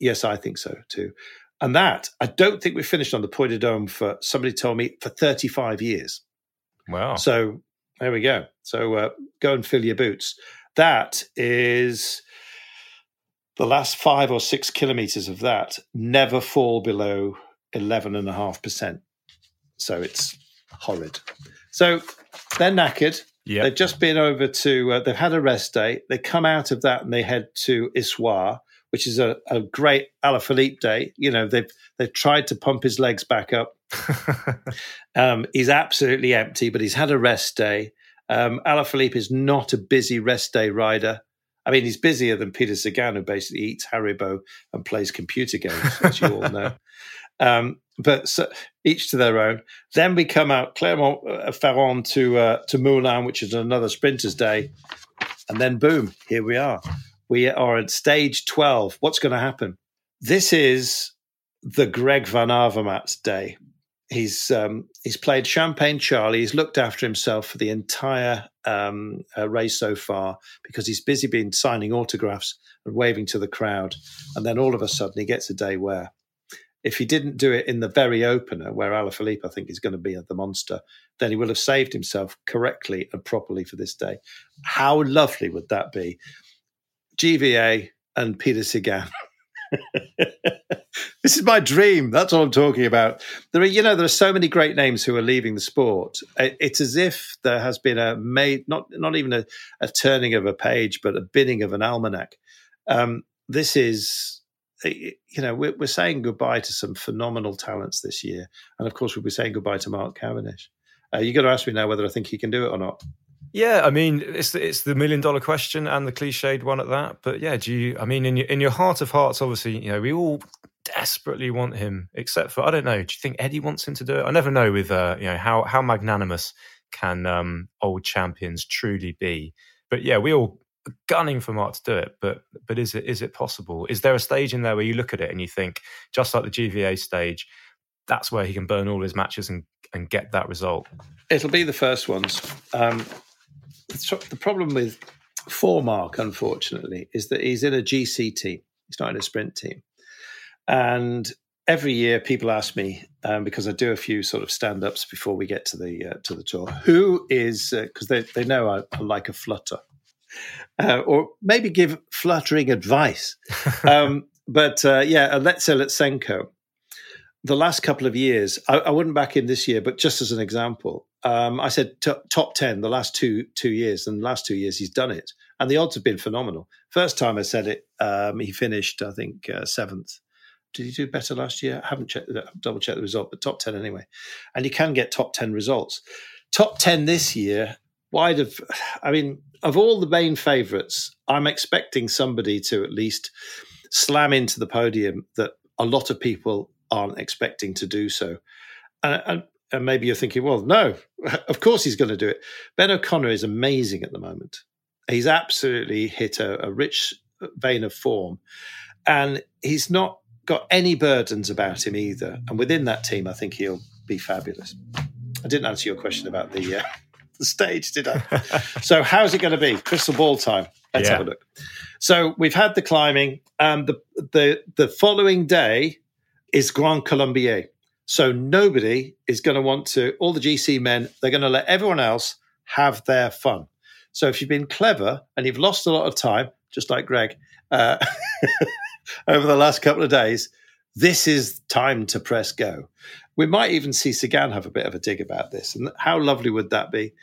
yes, I think so too. And that I don't think we finished on the Puy de Dôme for somebody told me for 35 years. Wow. So there we go. So uh, go and fill your boots. That is the last five or six kilometers of that never fall below 11.5%. So it's horrid. So they're knackered. Yep. They've just been over to, uh, they've had a rest day. They come out of that and they head to Issoire, which is a, a great Alaphilippe day. You know, they've, they've tried to pump his legs back up. um, he's absolutely empty, but he's had a rest day. Um, Alaphilippe is not a busy rest day rider. I mean, he's busier than Peter Sagan, who basically eats Haribo and plays computer games, as you all know. Um, but so, each to their own. Then we come out Clermont-Ferrand uh, to uh, to Moulins, which is another sprinters' day, and then boom, here we are. We are at stage twelve. What's going to happen? This is the Greg Van Avermaet day he's um, he's played Champagne Charlie. He's looked after himself for the entire um, uh, race so far because he's busy being signing autographs and waving to the crowd. And then all of a sudden, he gets a day where, if he didn't do it in the very opener, where Alaphilippe I think is going to be the monster, then he will have saved himself correctly and properly for this day. How lovely would that be? GVA and Peter Sagan. this is my dream. That's what I'm talking about. There are, you know, there are so many great names who are leaving the sport. It's as if there has been a made, not not even a, a turning of a page, but a binning of an almanac. Um, this is, you know, we're, we're saying goodbye to some phenomenal talents this year, and of course, we'll be saying goodbye to Mark Cavendish. Uh, you got to ask me now whether I think he can do it or not. Yeah, I mean, it's the, it's the million dollar question and the cliched one at that. But yeah, do you? I mean, in your in your heart of hearts, obviously, you know, we all desperately want him. Except for I don't know. Do you think Eddie wants him to do it? I never know with uh, you know how how magnanimous can um, old champions truly be. But yeah, we all gunning for Mark to do it. But but is it is it possible? Is there a stage in there where you look at it and you think, just like the GVA stage, that's where he can burn all his matches and and get that result? It'll be the first ones. Um, the problem with for Mark, unfortunately, is that he's in a GC team. He's not in a sprint team. And every year, people ask me um, because I do a few sort of stand ups before we get to the uh, to the tour. Who is because uh, they they know I, I, like a flutter, uh, or maybe give fluttering advice. um, but uh, yeah, Alexei Lutsenko the last couple of years, I, I, wouldn't back in this year, but just as an example, um, I said t- top ten the last two two years, and the last two years he's done it, and the odds have been phenomenal. First time I said it, um, he finished I think uh, seventh. Did he do better last year? I haven't checked, double checked the result, but top ten anyway. And you can get top ten results. Top ten this year, wide of, I mean, of all the main favourites, I'm expecting somebody to at least slam into the podium that a lot of people aren't expecting to do so. And, and, and maybe you're thinking, well, no, of course he's going to do it. Ben O'Connor is amazing at the moment. He's absolutely hit a, a rich vein of form. And he's not got any burdens about him either. And within that team, I think he'll be fabulous. I didn't answer your question about the uh, the stage, did I? so how's it going to be? Crystal ball time. Let's yeah. have a look. So we've had the climbing. Um, the the the following day is Grand Colombier. So nobody is going to want to, all the GC men, they're going to let everyone else have their fun. So if you've been clever and you've lost a lot of time, just like Greg, uh, over the last couple of days, this is time to press go. We might even see Sagan have a bit of a dig about this. And how lovely would that be?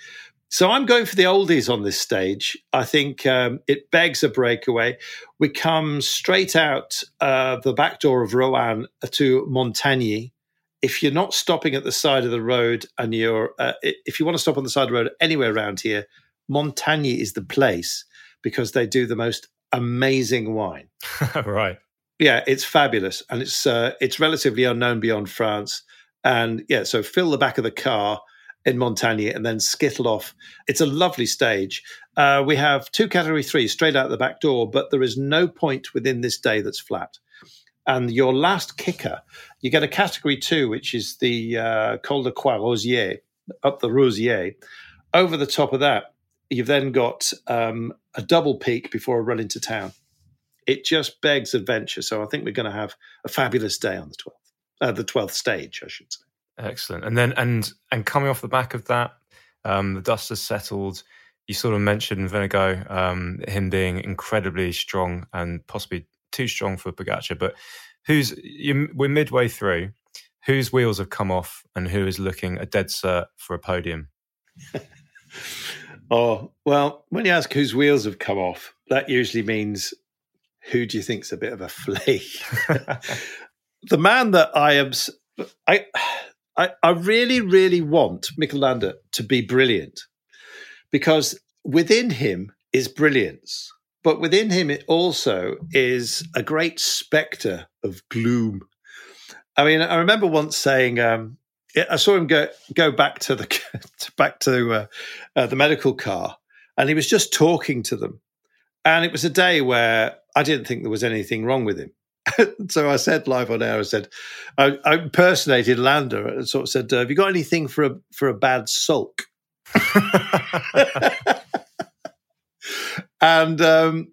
So I'm going for the oldies on this stage. I think um, it begs a breakaway. We come straight out uh, the back door of Roanne to Montagny. If you're not stopping at the side of the road and you're, uh, if you want to stop on the side of the road anywhere around here, montagne is the place because they do the most amazing wine. right. Yeah, it's fabulous, and it's uh, it's relatively unknown beyond France. And yeah, so fill the back of the car in Montagne and then skittle off. It's a lovely stage. Uh, we have two category three straight out the back door, but there is no point within this day that's flat. And your last kicker, you get a category two, which is the uh, Col de Croix Rosier, up the Rosier. Over the top of that, you've then got um, a double peak before a run into town. It just begs adventure. So I think we're going to have a fabulous day on the 12th, uh, the 12th stage, I should say. Excellent. And then, and and coming off the back of that, um, the dust has settled. You sort of mentioned Vingegaard, um, him being incredibly strong and possibly too strong for Pogacar. But who's you, we're midway through? Whose wheels have come off, and who is looking a dead cert for a podium? oh well, when you ask whose wheels have come off, that usually means who do you think's a bit of a flea? the man that I am, I I, I really, really want Mikel Landa to be brilliant because within him is brilliance, but within him it also is a great spectre of gloom. I mean, I remember once saying, um, I saw him go go back to the back to uh, uh, the medical car, and he was just talking to them, and it was a day where I didn't think there was anything wrong with him. so I said live on air, I said, I, I impersonated Landa and sort of said, uh, Have you got anything for a, for a bad sulk? and um,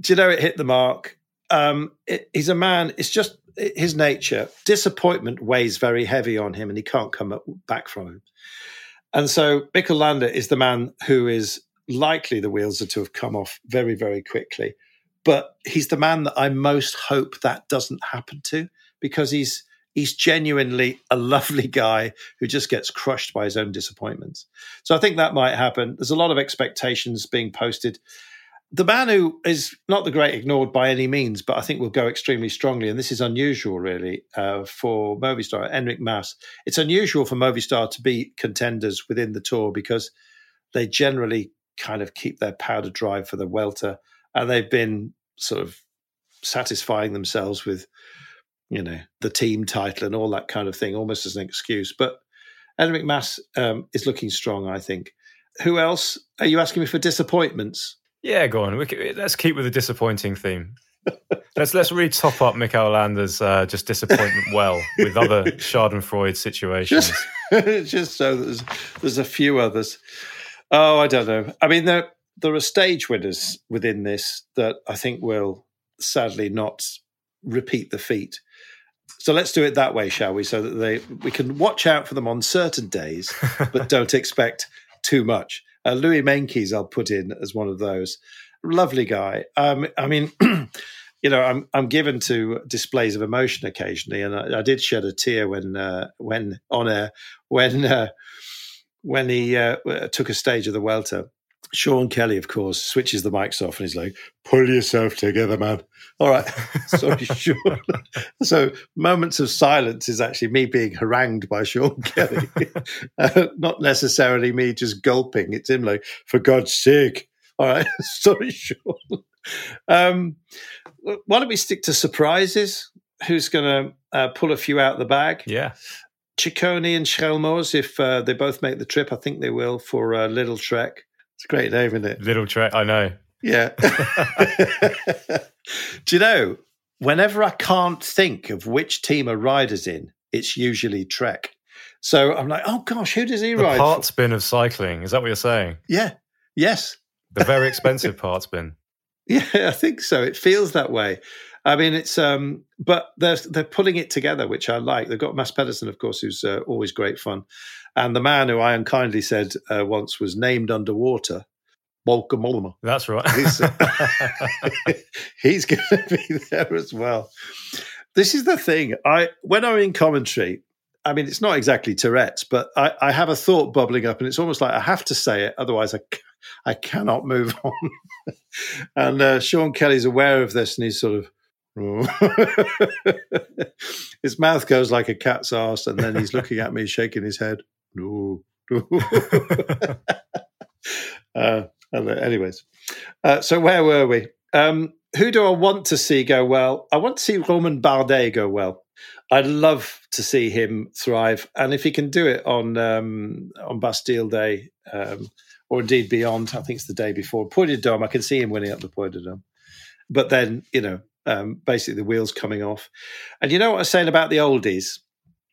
do you know it hit the mark? Um, it, he's a man, it's just his nature. Disappointment weighs very heavy on him and he can't come back from it. And so Mikel Landa is the man who is likely the wheels are to have come off very, very quickly but he's the man that I most hope that doesn't happen to because he's he's genuinely a lovely guy who just gets crushed by his own disappointments. So I think that might happen. There's a lot of expectations being posted. The man who is not the great ignored by any means, but I think will go extremely strongly, and this is unusual really uh, for Movistar, Enric Mas. It's unusual for Movistar to be contenders within the tour because they generally kind of keep their powder dry for the Vuelta and they've been sort of satisfying themselves with you know the team title and all that kind of thing almost as an excuse. But Enric Mas um, is looking strong I think. Who else? Are you asking me for disappointments yeah go on let's keep with the disappointing theme let's let's really top up Mikel Landa's uh, just disappointment well with other Schadenfreude situations. Just, just so there's there's a few others. Oh, I don't know. I mean, there there are stage winners within this that I think will sadly not repeat the feat. So let's do it that way, shall we? So that they we can watch out for them on certain days, but don't expect too much. Uh, Louis Meintjes, I'll put in as one of those. Lovely guy. Um, I mean, you know, I'm I'm given to displays of emotion occasionally, and I, I did shed a tear when uh, when on air when uh, when he uh, took a stage of the Vuelta Sean Kelly, of course, switches the mics off and he's like, pull yourself together, man. All right. Sorry, Sean. so, moments of silence is actually me being harangued by Sean Kelly, uh, not necessarily me just gulping. It's him like, for God's sake. All right. Sorry, Sean. Um, why don't we stick to surprises? Who's going to uh, pull a few out the bag? Yeah. Ciccone and Skjelmose, if uh, they both make the trip, I think they will for a Lidl-Trek. It's a great name, isn't it? Lidl-Trek, I know. Yeah. Do you know, whenever I can't think of which team a rider's in, it's usually Trek. So I'm like, oh gosh, who does he the ride? Part spin of cycling. Is that what you're saying? Yeah. Yes. The very expensive part spin. Yeah, I think so. It feels that way. I mean, it's um, but they're they're putting it together, which I like. They've got Mads Pedersen, of course, who's uh, always great fun, and the man who I unkindly said uh, once was named underwater, Bauke Mollema. That's right. he's, he's going to be there as well. This is the thing. I when I'm in commentary, I mean, it's not exactly Tourette's, but I, I, have a thought bubbling up, and it's almost like I have to say it, otherwise I, I cannot move on. and uh, Sean Kelly's aware of this, and he's sort of. his mouth goes like a cat's ass, and then he's looking at me, shaking his head. No, no. uh, anyways, uh, so where were we? Um, who do I want to see go well? I want to see Romain Bardet go well. I'd love to see him thrive, and if he can do it on um, on Bastille Day, um, or indeed beyond, I think it's the day before Puy de Dôme. I can see him winning up the Puy de Dôme, but then you know, um, basically the wheels coming off. And you know what I'm saying about the oldies?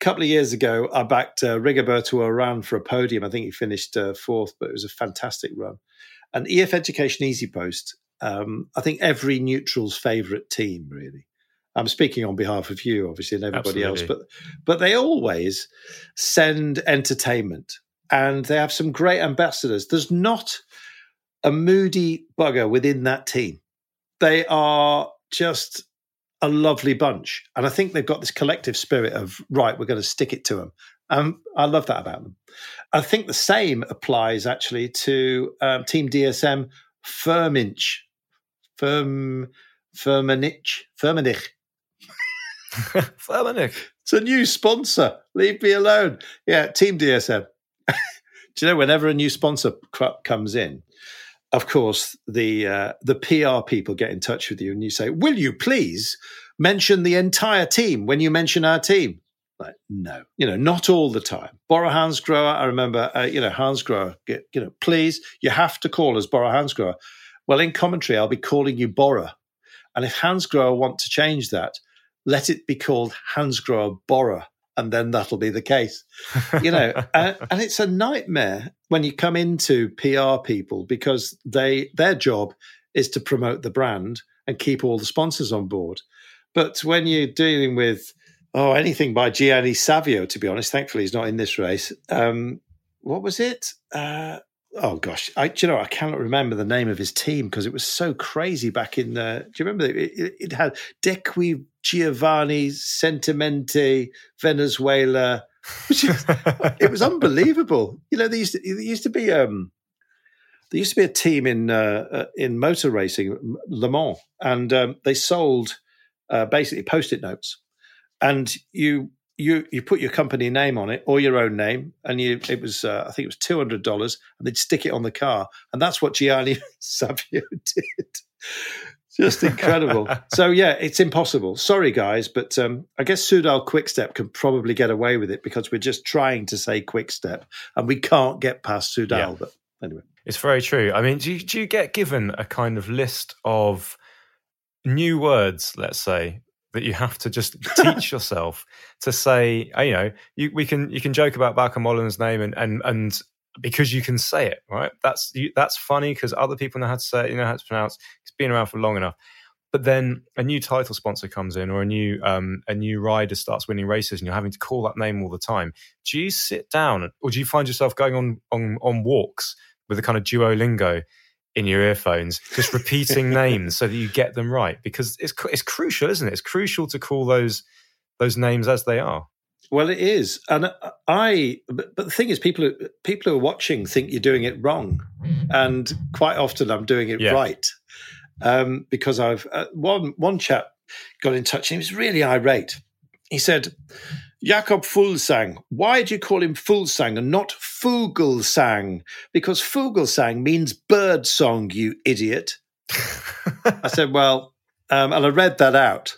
A couple of years ago, I backed uh, Rigoberto Urán for a podium. I think he finished uh, fourth, but it was a fantastic run. And EF Education EasyPost, um, I think every neutral's favourite team, really. I'm speaking on behalf of you, obviously, and everybody Absolutely. else, but but they always send entertainment, and they have some great ambassadors. There's not a moody bugger within that team. They are just a lovely bunch, and I think they've got this collective spirit of right. We're going to stick it to them. Um, I love that about them. I think the same applies actually to um, Team DSM Firmenich, Firm, Firmenich, Firmenich. Firmenich. It's a new sponsor. Leave me alone. Yeah, Team DSM. Do you know whenever a new sponsor comes in, of course the uh, the PR people get in touch with you and you say, "Will you please mention the entire team when you mention our team?" Like, no, you know, not all the time. Bora Hansgrohe, I remember, uh, you know, Hansgrohe, get, you know, please, you have to call us Bora Hansgrohe. Well, in commentary, I'll be calling you Bora. And if Hansgrohe want to change that, let it be called Hansgrohe Bora, and then that'll be the case. You know, and, and it's a nightmare when you come into PR people because they their job is to promote the brand and keep all the sponsors on board. But when you're dealing with oh, anything by Gianni Savio, to be honest. Thankfully, he's not in this race. Um, what was it? Uh, oh gosh, I you know I cannot remember the name of his team because it was so crazy back in the. Do you remember it, it, it had Dequi Giovanni Sentimente Venezuela. it was unbelievable. You know, there used to, there used to be um, there used to be a team in uh, uh in motor racing, Le Mans, and um, they sold uh, basically post-it notes and you you you put your company name on it or your own name, and you it was uh, I think it was two hundred dollars, and they'd stick it on the car, and that's what Gianni Savio did. Just incredible. so yeah, it's impossible. Sorry guys, but um, I guess Soudal Quickstep can probably get away with it because we're just trying to say Quickstep, and we can't get past Soudal. Yeah. But anyway, it's very true. I mean, do you, do you get given a kind of list of new words, let's say, that you have to just teach yourself to say, you know, you, we can you can joke about Bauke Mollen's name and and and because you can say it, right? That's you, that's funny because other people know how to say it, you know how to pronounce. It's been around for long enough. But then a new title sponsor comes in, or a new um, a new rider starts winning races, and you're having to call that name all the time. Do you sit down, or do you find yourself going on on on walks with a kind of Duolingo in your earphones, just repeating names so that you get them right because it's it's crucial, isn't it? It's crucial to call those those names as they are. Well, it is, and I. But, the thing is, people people who are watching think you're doing it wrong, and quite often I'm doing it yeah. right um, because I've uh, one one chap got in touch and he was really irate. He said, Jakob Fuglsang. Why do you call him Fuglsang and not Fugelsang? Because Fugelsang means bird song, you idiot. I said, well, um, and I read that out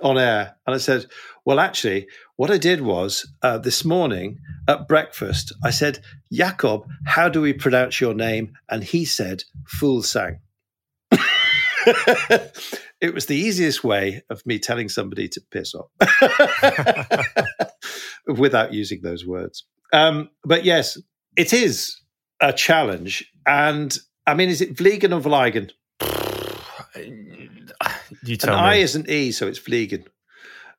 on air. And I said, well, actually, what I did was uh, this morning at breakfast, I said, Jakob, how do we pronounce your name? And he said, Fuglsang. it was the easiest way of me telling somebody to piss off without using those words. Um, but yes, it is a challenge. And I mean, is it Vliegen or Vliegen? You tell An me. I is an E, so it's Vliegen.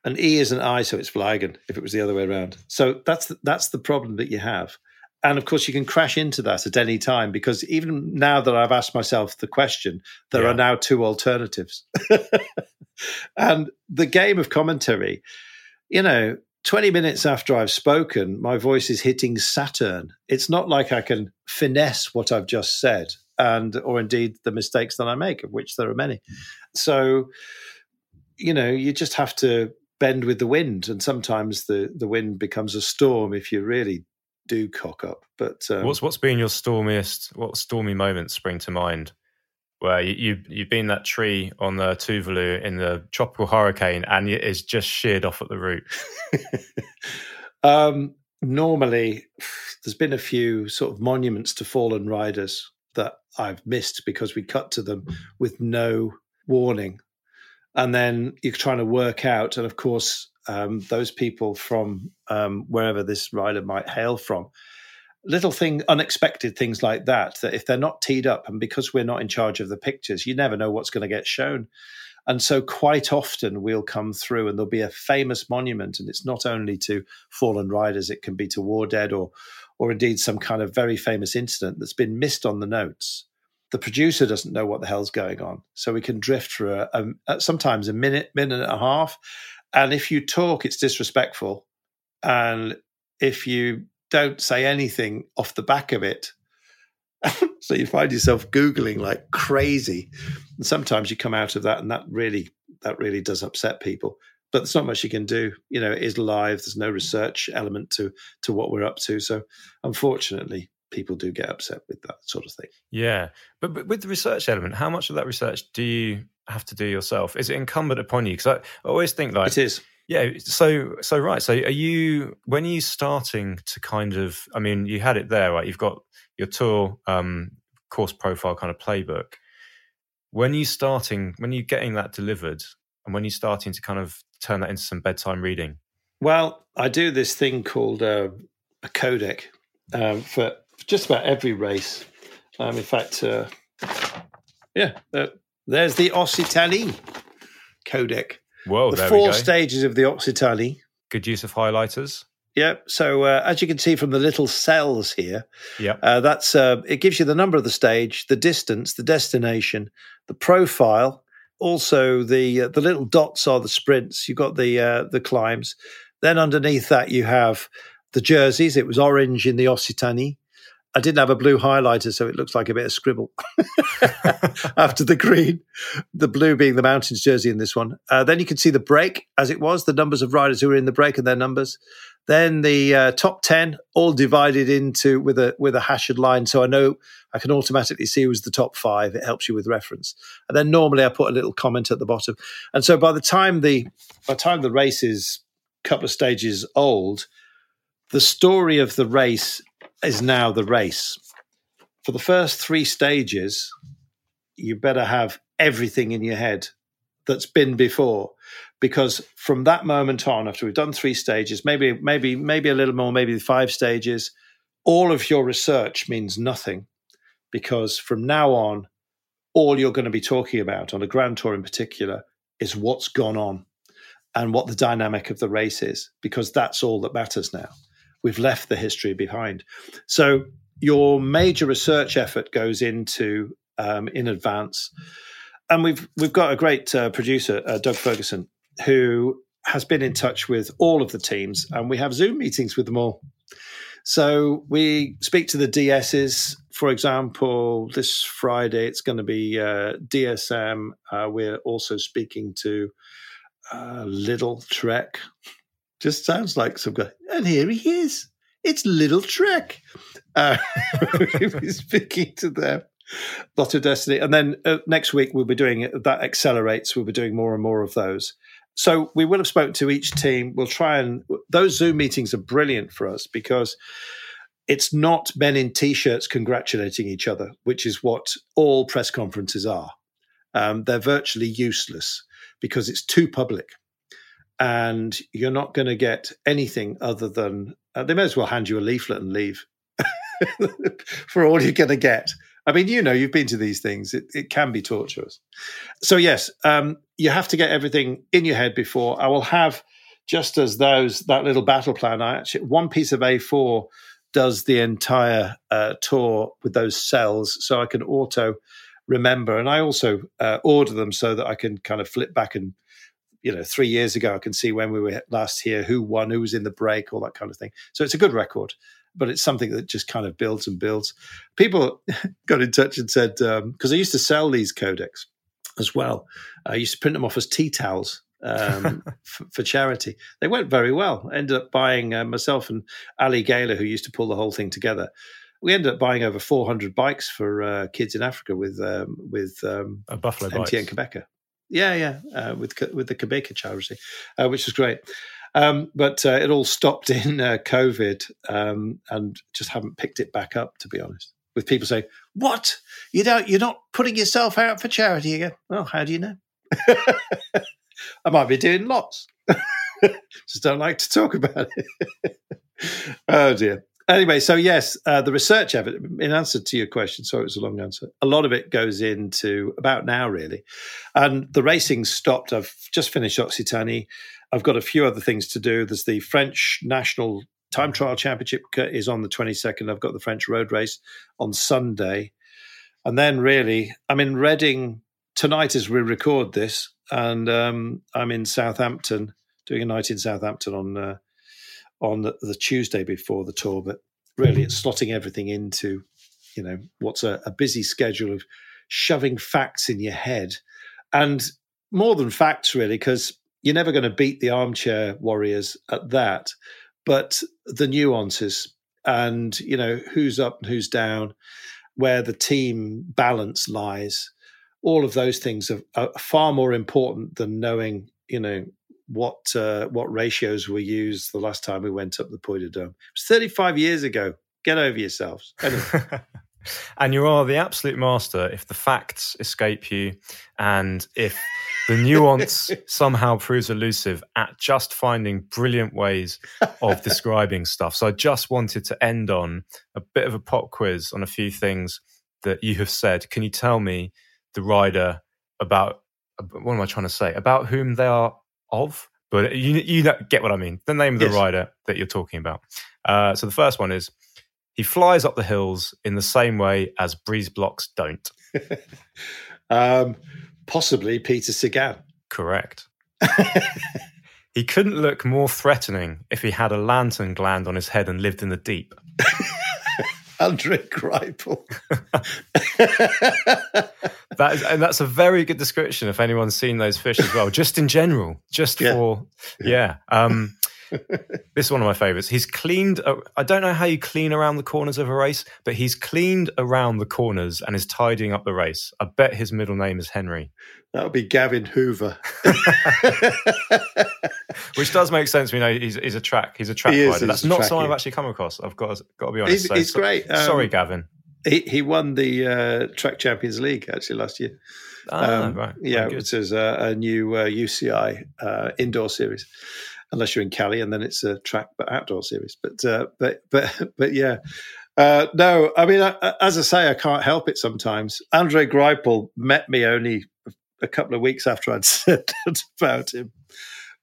An E is an I, so it's Vliegen, if it was the other way around. So that's the, that's the problem that you have. And of course, you can crash into that at any time because even now that I've asked myself the question, there yeah. are now two alternatives. and the game of commentary, you know, 20 minutes after I've spoken, my voice is hitting Saturn. It's not like I can finesse what I've just said and or indeed the mistakes that I make, of which there are many. So, you know, you just have to bend with the wind, and sometimes the the wind becomes a storm if you really do cock up. But um, what's what's been your stormiest, what stormy moments spring to mind? Where you, you you've been that tree on the Tuvalu in the tropical hurricane, and it's just sheared off at the root. um, normally, there's been a few sort of monuments to fallen riders that I've missed because we cut to them with no warning. And then you're trying to work out, and of course, um, those people from um, wherever this rider might hail from, little thing, unexpected things like that, that if they're not teed up, and because we're not in charge of the pictures, you never know what's going to get shown. And so, quite often, we'll come through and there'll be a famous monument, and it's not only to fallen riders, it can be to war dead or or indeed some kind of very famous incident that's been missed on the notes. The producer doesn't know what the hell's going on. So we can drift for a, a, sometimes a minute, minute and a half. And if you talk, it's disrespectful. And if you don't say anything off the back of it, so you find yourself googling like crazy and sometimes you come out of that and that really that really does upset people but there's not much you can do. You know, it is live. There's no research element to to what we're up to. So, unfortunately, people do get upset with that sort of thing. Yeah, but, but with the research element, how much of that research do you have to do yourself? Is it incumbent upon you? Because I, I always think like it is. Yeah. So so right. So are you when are you starting to kind of? I mean, you had it there, right? You've got your tour um, course profile kind of playbook. When you starting, when you getting that delivered, and when you're starting to kind of turn that into some bedtime reading? Well, I do this thing called uh, a codec um, for just about every race. Um, in fact, uh, yeah, uh, there's the Occitanie codec. Whoa, the four stages of the Occitanie. Good use of highlighters. Yep. So uh, as you can see from the little cells here, yeah, uh, that's uh, it gives you the number of the stage, the distance, the destination, the profile, also the uh, the little dots are the sprints. You've got the uh, the climbs. Then underneath that you have the jerseys. It was orange in the Occitanie. I didn't have a blue highlighter, so it looks like a bit of scribble after the green. The blue being the mountains jersey in this one. Uh, then you can see the break as it was, the numbers of riders who were in the break and their numbers. Then the uh, top ten, all divided into with a with a hashed line, so I know I can automatically see who's the top five. It helps you with reference. And then normally I put a little comment at the bottom. And so by the time the by the time the race is a couple of stages old, the story of the race is now the race. For the first three stages, you better have everything in your head that's been before because from that moment on after we've done three stages maybe maybe maybe a little more maybe five stages all of your research means nothing because from now on all you're going to be talking about on a grand tour in particular is what's gone on and what the dynamic of the race is because that's all that matters now we've left the history behind so your major research effort goes into um, in advance and we've we've got a great uh, producer, uh, Doug Ferguson, who has been in touch with all of the teams, and we have Zoom meetings with them all. So we speak to the DSs, for example, this Friday it's going to be uh, DSM. Uh, we're also speaking to uh, Lidl-Trek. Just sounds like some guy. And here he is. It's Little Trek. Uh, we're speaking to them. Lotto Destiny. And then uh, next week we'll be doing. That accelerates. We'll be doing more and more of those. So we will have spoken to each team. We'll try and those Zoom meetings are brilliant for us because it's not men in t-shirts congratulating each other, which is what all press conferences are. Um, they're virtually useless because it's too public, and you're not going to get anything other than uh, they may as well hand you a leaflet and leave for all you're going to get. I mean, you know, you've been to these things. It, it can be torturous. So, yes, um, you have to get everything in your head before. I will have, just as those, that little battle plan, I actually, one piece of A4 does the entire uh, tour with those cells. So I can auto remember. And I also uh, order them so that I can kind of flip back and you know, three years ago. I can see when we were last here, who won, who was in the break, all that kind of thing. So it's a good record, but it's something that just kind of builds and builds. People got in touch and said because um, I used to sell these codex as well. I used to print them off as tea towels um, for, for, charity. They went very well. I ended up buying uh, myself and Ali Gaylor, who used to pull the whole thing together. We ended up buying over 400 bikes for uh, kids in Africa with um, with um, a Buffalo MTN Qhubeka. Yeah, yeah, uh, with with the Qhubeka charity, uh, which was great. Um, but uh, it all stopped in uh, COVID, um, and just haven't picked it back up. To be honest, with people saying, "What you don't, you're not putting yourself out for charity again?" Well, how do you know? I might be doing lots. Just don't like to talk about it. oh dear. Anyway, so yes, uh, the research evidence, in answer to your question, sorry, it was a long answer. A lot of it goes into about now, really. And the racing stopped. I've just finished Occitanie. I've got a few other things to do. There's the French National Time Trial Championship is on the 22nd. I've got the French Road Race on Sunday. And then, really, I'm in Reading tonight as we record this and um, I'm in Southampton doing a night in Southampton on uh, on the, the, Tuesday before the tour. But really, mm-hmm. it's slotting everything into you know what's a, a busy schedule of shoving facts in your head, and more than facts, really, because you're never going to beat the armchair warriors at that. But the nuances and you know who's up and who's down, where the team balance lies all of those things are, are far more important than knowing, you know, what uh, what ratios were used the last time we went up the Puy de Dôme. It was 35 years ago. Get over yourselves. Anyway. and you are the absolute master if the facts escape you and if the nuance somehow proves elusive at just finding brilliant ways of describing stuff. So I just wanted to end on a bit of a pop quiz on a few things that you have said. Can you tell me the rider about what am I trying to say about whom they are of. But you you get what I mean. The name of the yes. rider that you're talking about. Uh, so the first one is he flies up the hills in the same way as breeze blocks don't. um, possibly Peter Sagan. Correct. he couldn't look more threatening if he had a lantern gland on his head and lived in the deep. Andre Greipel. that is, and that's a very good description if anyone's seen those fish as well. Just in general, just yeah. for yeah. Um, this is one of my favorites. He's cleaned. I don't know how you clean around the corners of a race, but he's cleaned around the corners and is tidying up the race. I bet his middle name is Henry. That would be Gavin Hoover. Which does make sense. We know he's, he's a track. He's a track he rider. That's not someone I've actually come across. I've got to, got to be honest. He's, so, he's great. Um, sorry, Gavin. He, he won the uh, Track Champions League actually last year. Ah, um, right. Yeah, which is a, a new uh, UCI uh, indoor series unless you're in Cali, and then it's a track but outdoor series. But uh, but but but yeah. Uh, no, I mean, I, as I say, I can't help it sometimes. Andre Greipel met me only a couple of weeks after I'd said about him,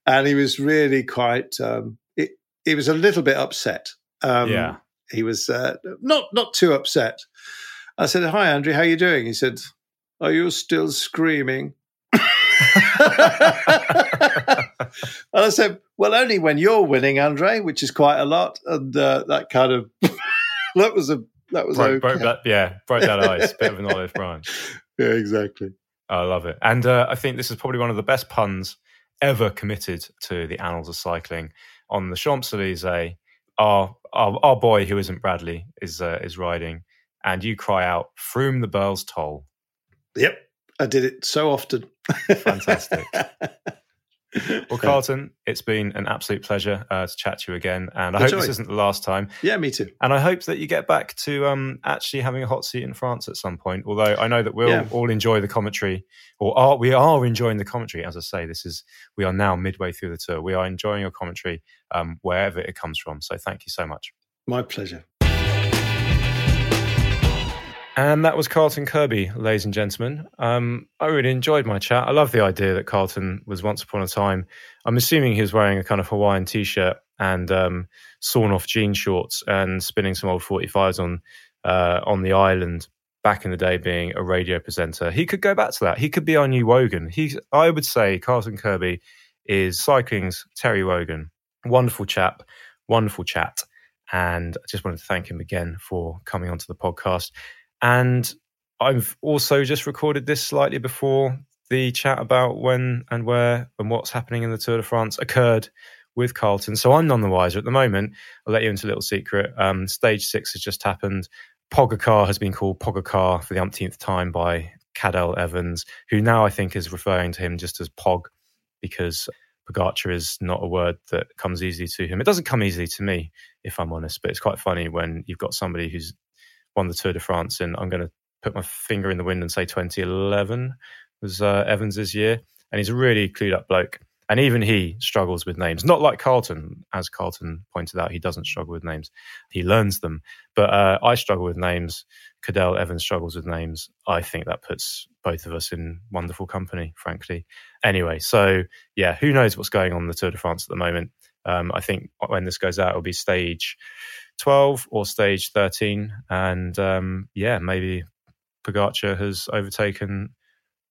and he was really quite. Um, it, he was a little bit upset. Um, yeah, he was uh, not not too upset. I said, "Hi, Andre, how you doing?" He said, "Are you still screaming?" and I said, "Well, only when you're winning, Andre, which is quite a lot." And uh, that kind of that was a that was broke, okay. broke that, yeah, broke that ice. Bit of an olive branch. Yeah, exactly. I love it, and uh, I think this is probably one of the best puns ever committed to the annals of cycling. On the Champs Elysees, our, our our boy who isn't Bradley is uh, is riding, and you cry out, "Froome the Burls toll." Yep, I did it so often. Fantastic. Well, Carlton, it's been an absolute pleasure uh, to chat to you again, and I Enjoy. hope this isn't the last time. Yeah, me too. And I hope that you get back to um, actually having a hot seat in France at some point. Although I know that we'll yeah. all enjoy the commentary, or are, we are enjoying the commentary. As I say, this is we are now midway through the tour. We are enjoying your commentary um, wherever it comes from. So thank you so much. My pleasure. And that was Carlton Kirby, ladies and gentlemen. Um, I really enjoyed my chat. I love the idea that Carlton was once upon a time. I'm assuming he was wearing a kind of Hawaiian t-shirt and um, sawn off jean shorts and spinning some old 45s on uh, on the island back in the day, being a radio presenter. He could go back to that. He could be our new Wogan. He, I would say, Carlton Kirby is cycling's Terry Wogan. Wonderful chap, wonderful chat. And I just wanted to thank him again for coming onto the podcast. And I've also just recorded this slightly before the chat about when and where and what's happening in the Tour de France occurred with Carlton. So I'm none the wiser at the moment. I'll let you into a little secret. Um, stage six has just happened. Pogacar has been called Pogacar for the umpteenth time by Cadel Evans, who now I think is referring to him just as Pog because Pogacar is not a word that comes easily to him. It doesn't come easily to me, if I'm honest, but it's quite funny when you've got somebody who's won the Tour de France, and I'm going to put my finger in the wind and say 2011 was uh, Evans's year, and he's a really clued up bloke. And even he struggles with names. Not like Carlton, as Carlton pointed out, he doesn't struggle with names. He learns them. But uh, I struggle with names. Cadel Evans struggles with names. I think that puts both of us in wonderful company, frankly. Anyway, so yeah, who knows what's going on in the Tour de France at the moment? Um, I think when this goes out, it'll be stage 12 or stage 13. And um, yeah, maybe Pogacar has overtaken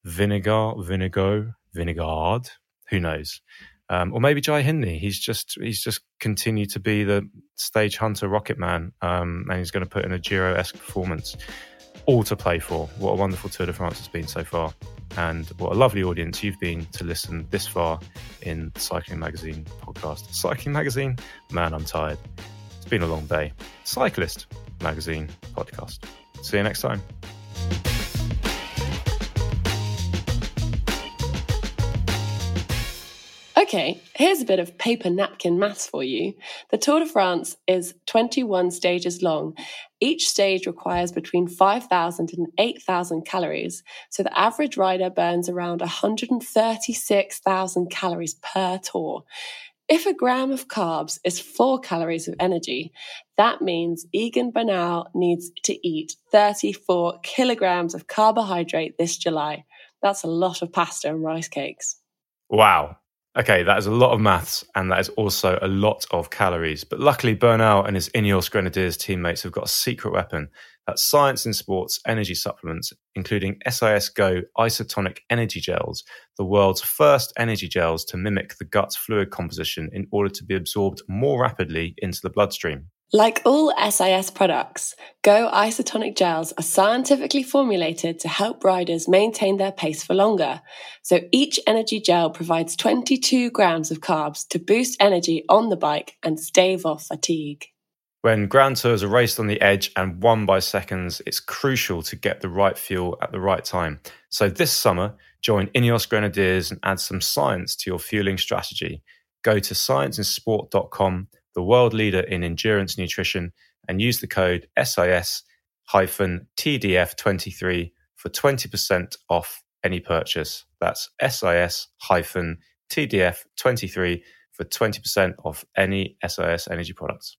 Vinegar, Vinigo, Vinegard, who knows? Um, or maybe Jai Hindley. He's just he's just continued to be the stage hunter rocket man, um, and he's going to put in a Giro esque performance. All to play for. What a wonderful Tour de France has been so far, and what a lovely audience you've been to listen this far in Cycling Magazine podcast. Cycling Magazine, man, I'm tired. It's been a long day. Cyclist Magazine podcast. See you next time. Okay, here's a bit of paper napkin maths for you. The Tour de France is 21 stages long. Each stage requires between 5,000 and 8,000 calories, so the average rider burns around 136,000 calories per tour. If a gram of carbs is 4 calories of energy, that means Egan Bernal needs to eat 34 kilograms of carbohydrate this July. That's a lot of pasta and rice cakes. Wow. Okay, that is a lot of maths and that is also a lot of calories. But luckily, Bernal and his Ineos Grenadiers teammates have got a secret weapon that's science in sports energy supplements, including SIS Go isotonic energy gels, the world's first energy gels to mimic the gut's fluid composition in order to be absorbed more rapidly into the bloodstream. Like all SIS products, Go isotonic gels are scientifically formulated to help riders maintain their pace for longer. So each energy gel provides 22 grams of carbs to boost energy on the bike and stave off fatigue. When Grand Tours are raced on the edge and won by seconds, it's crucial to get the right fuel at the right time. So this summer, join Ineos Grenadiers and add some science to your fueling strategy. Go to scienceinsport.com the world leader in endurance nutrition, and use the code SIS TDF23 for 20% off any purchase. That's SIS TDF23 for 20% off any SIS energy products.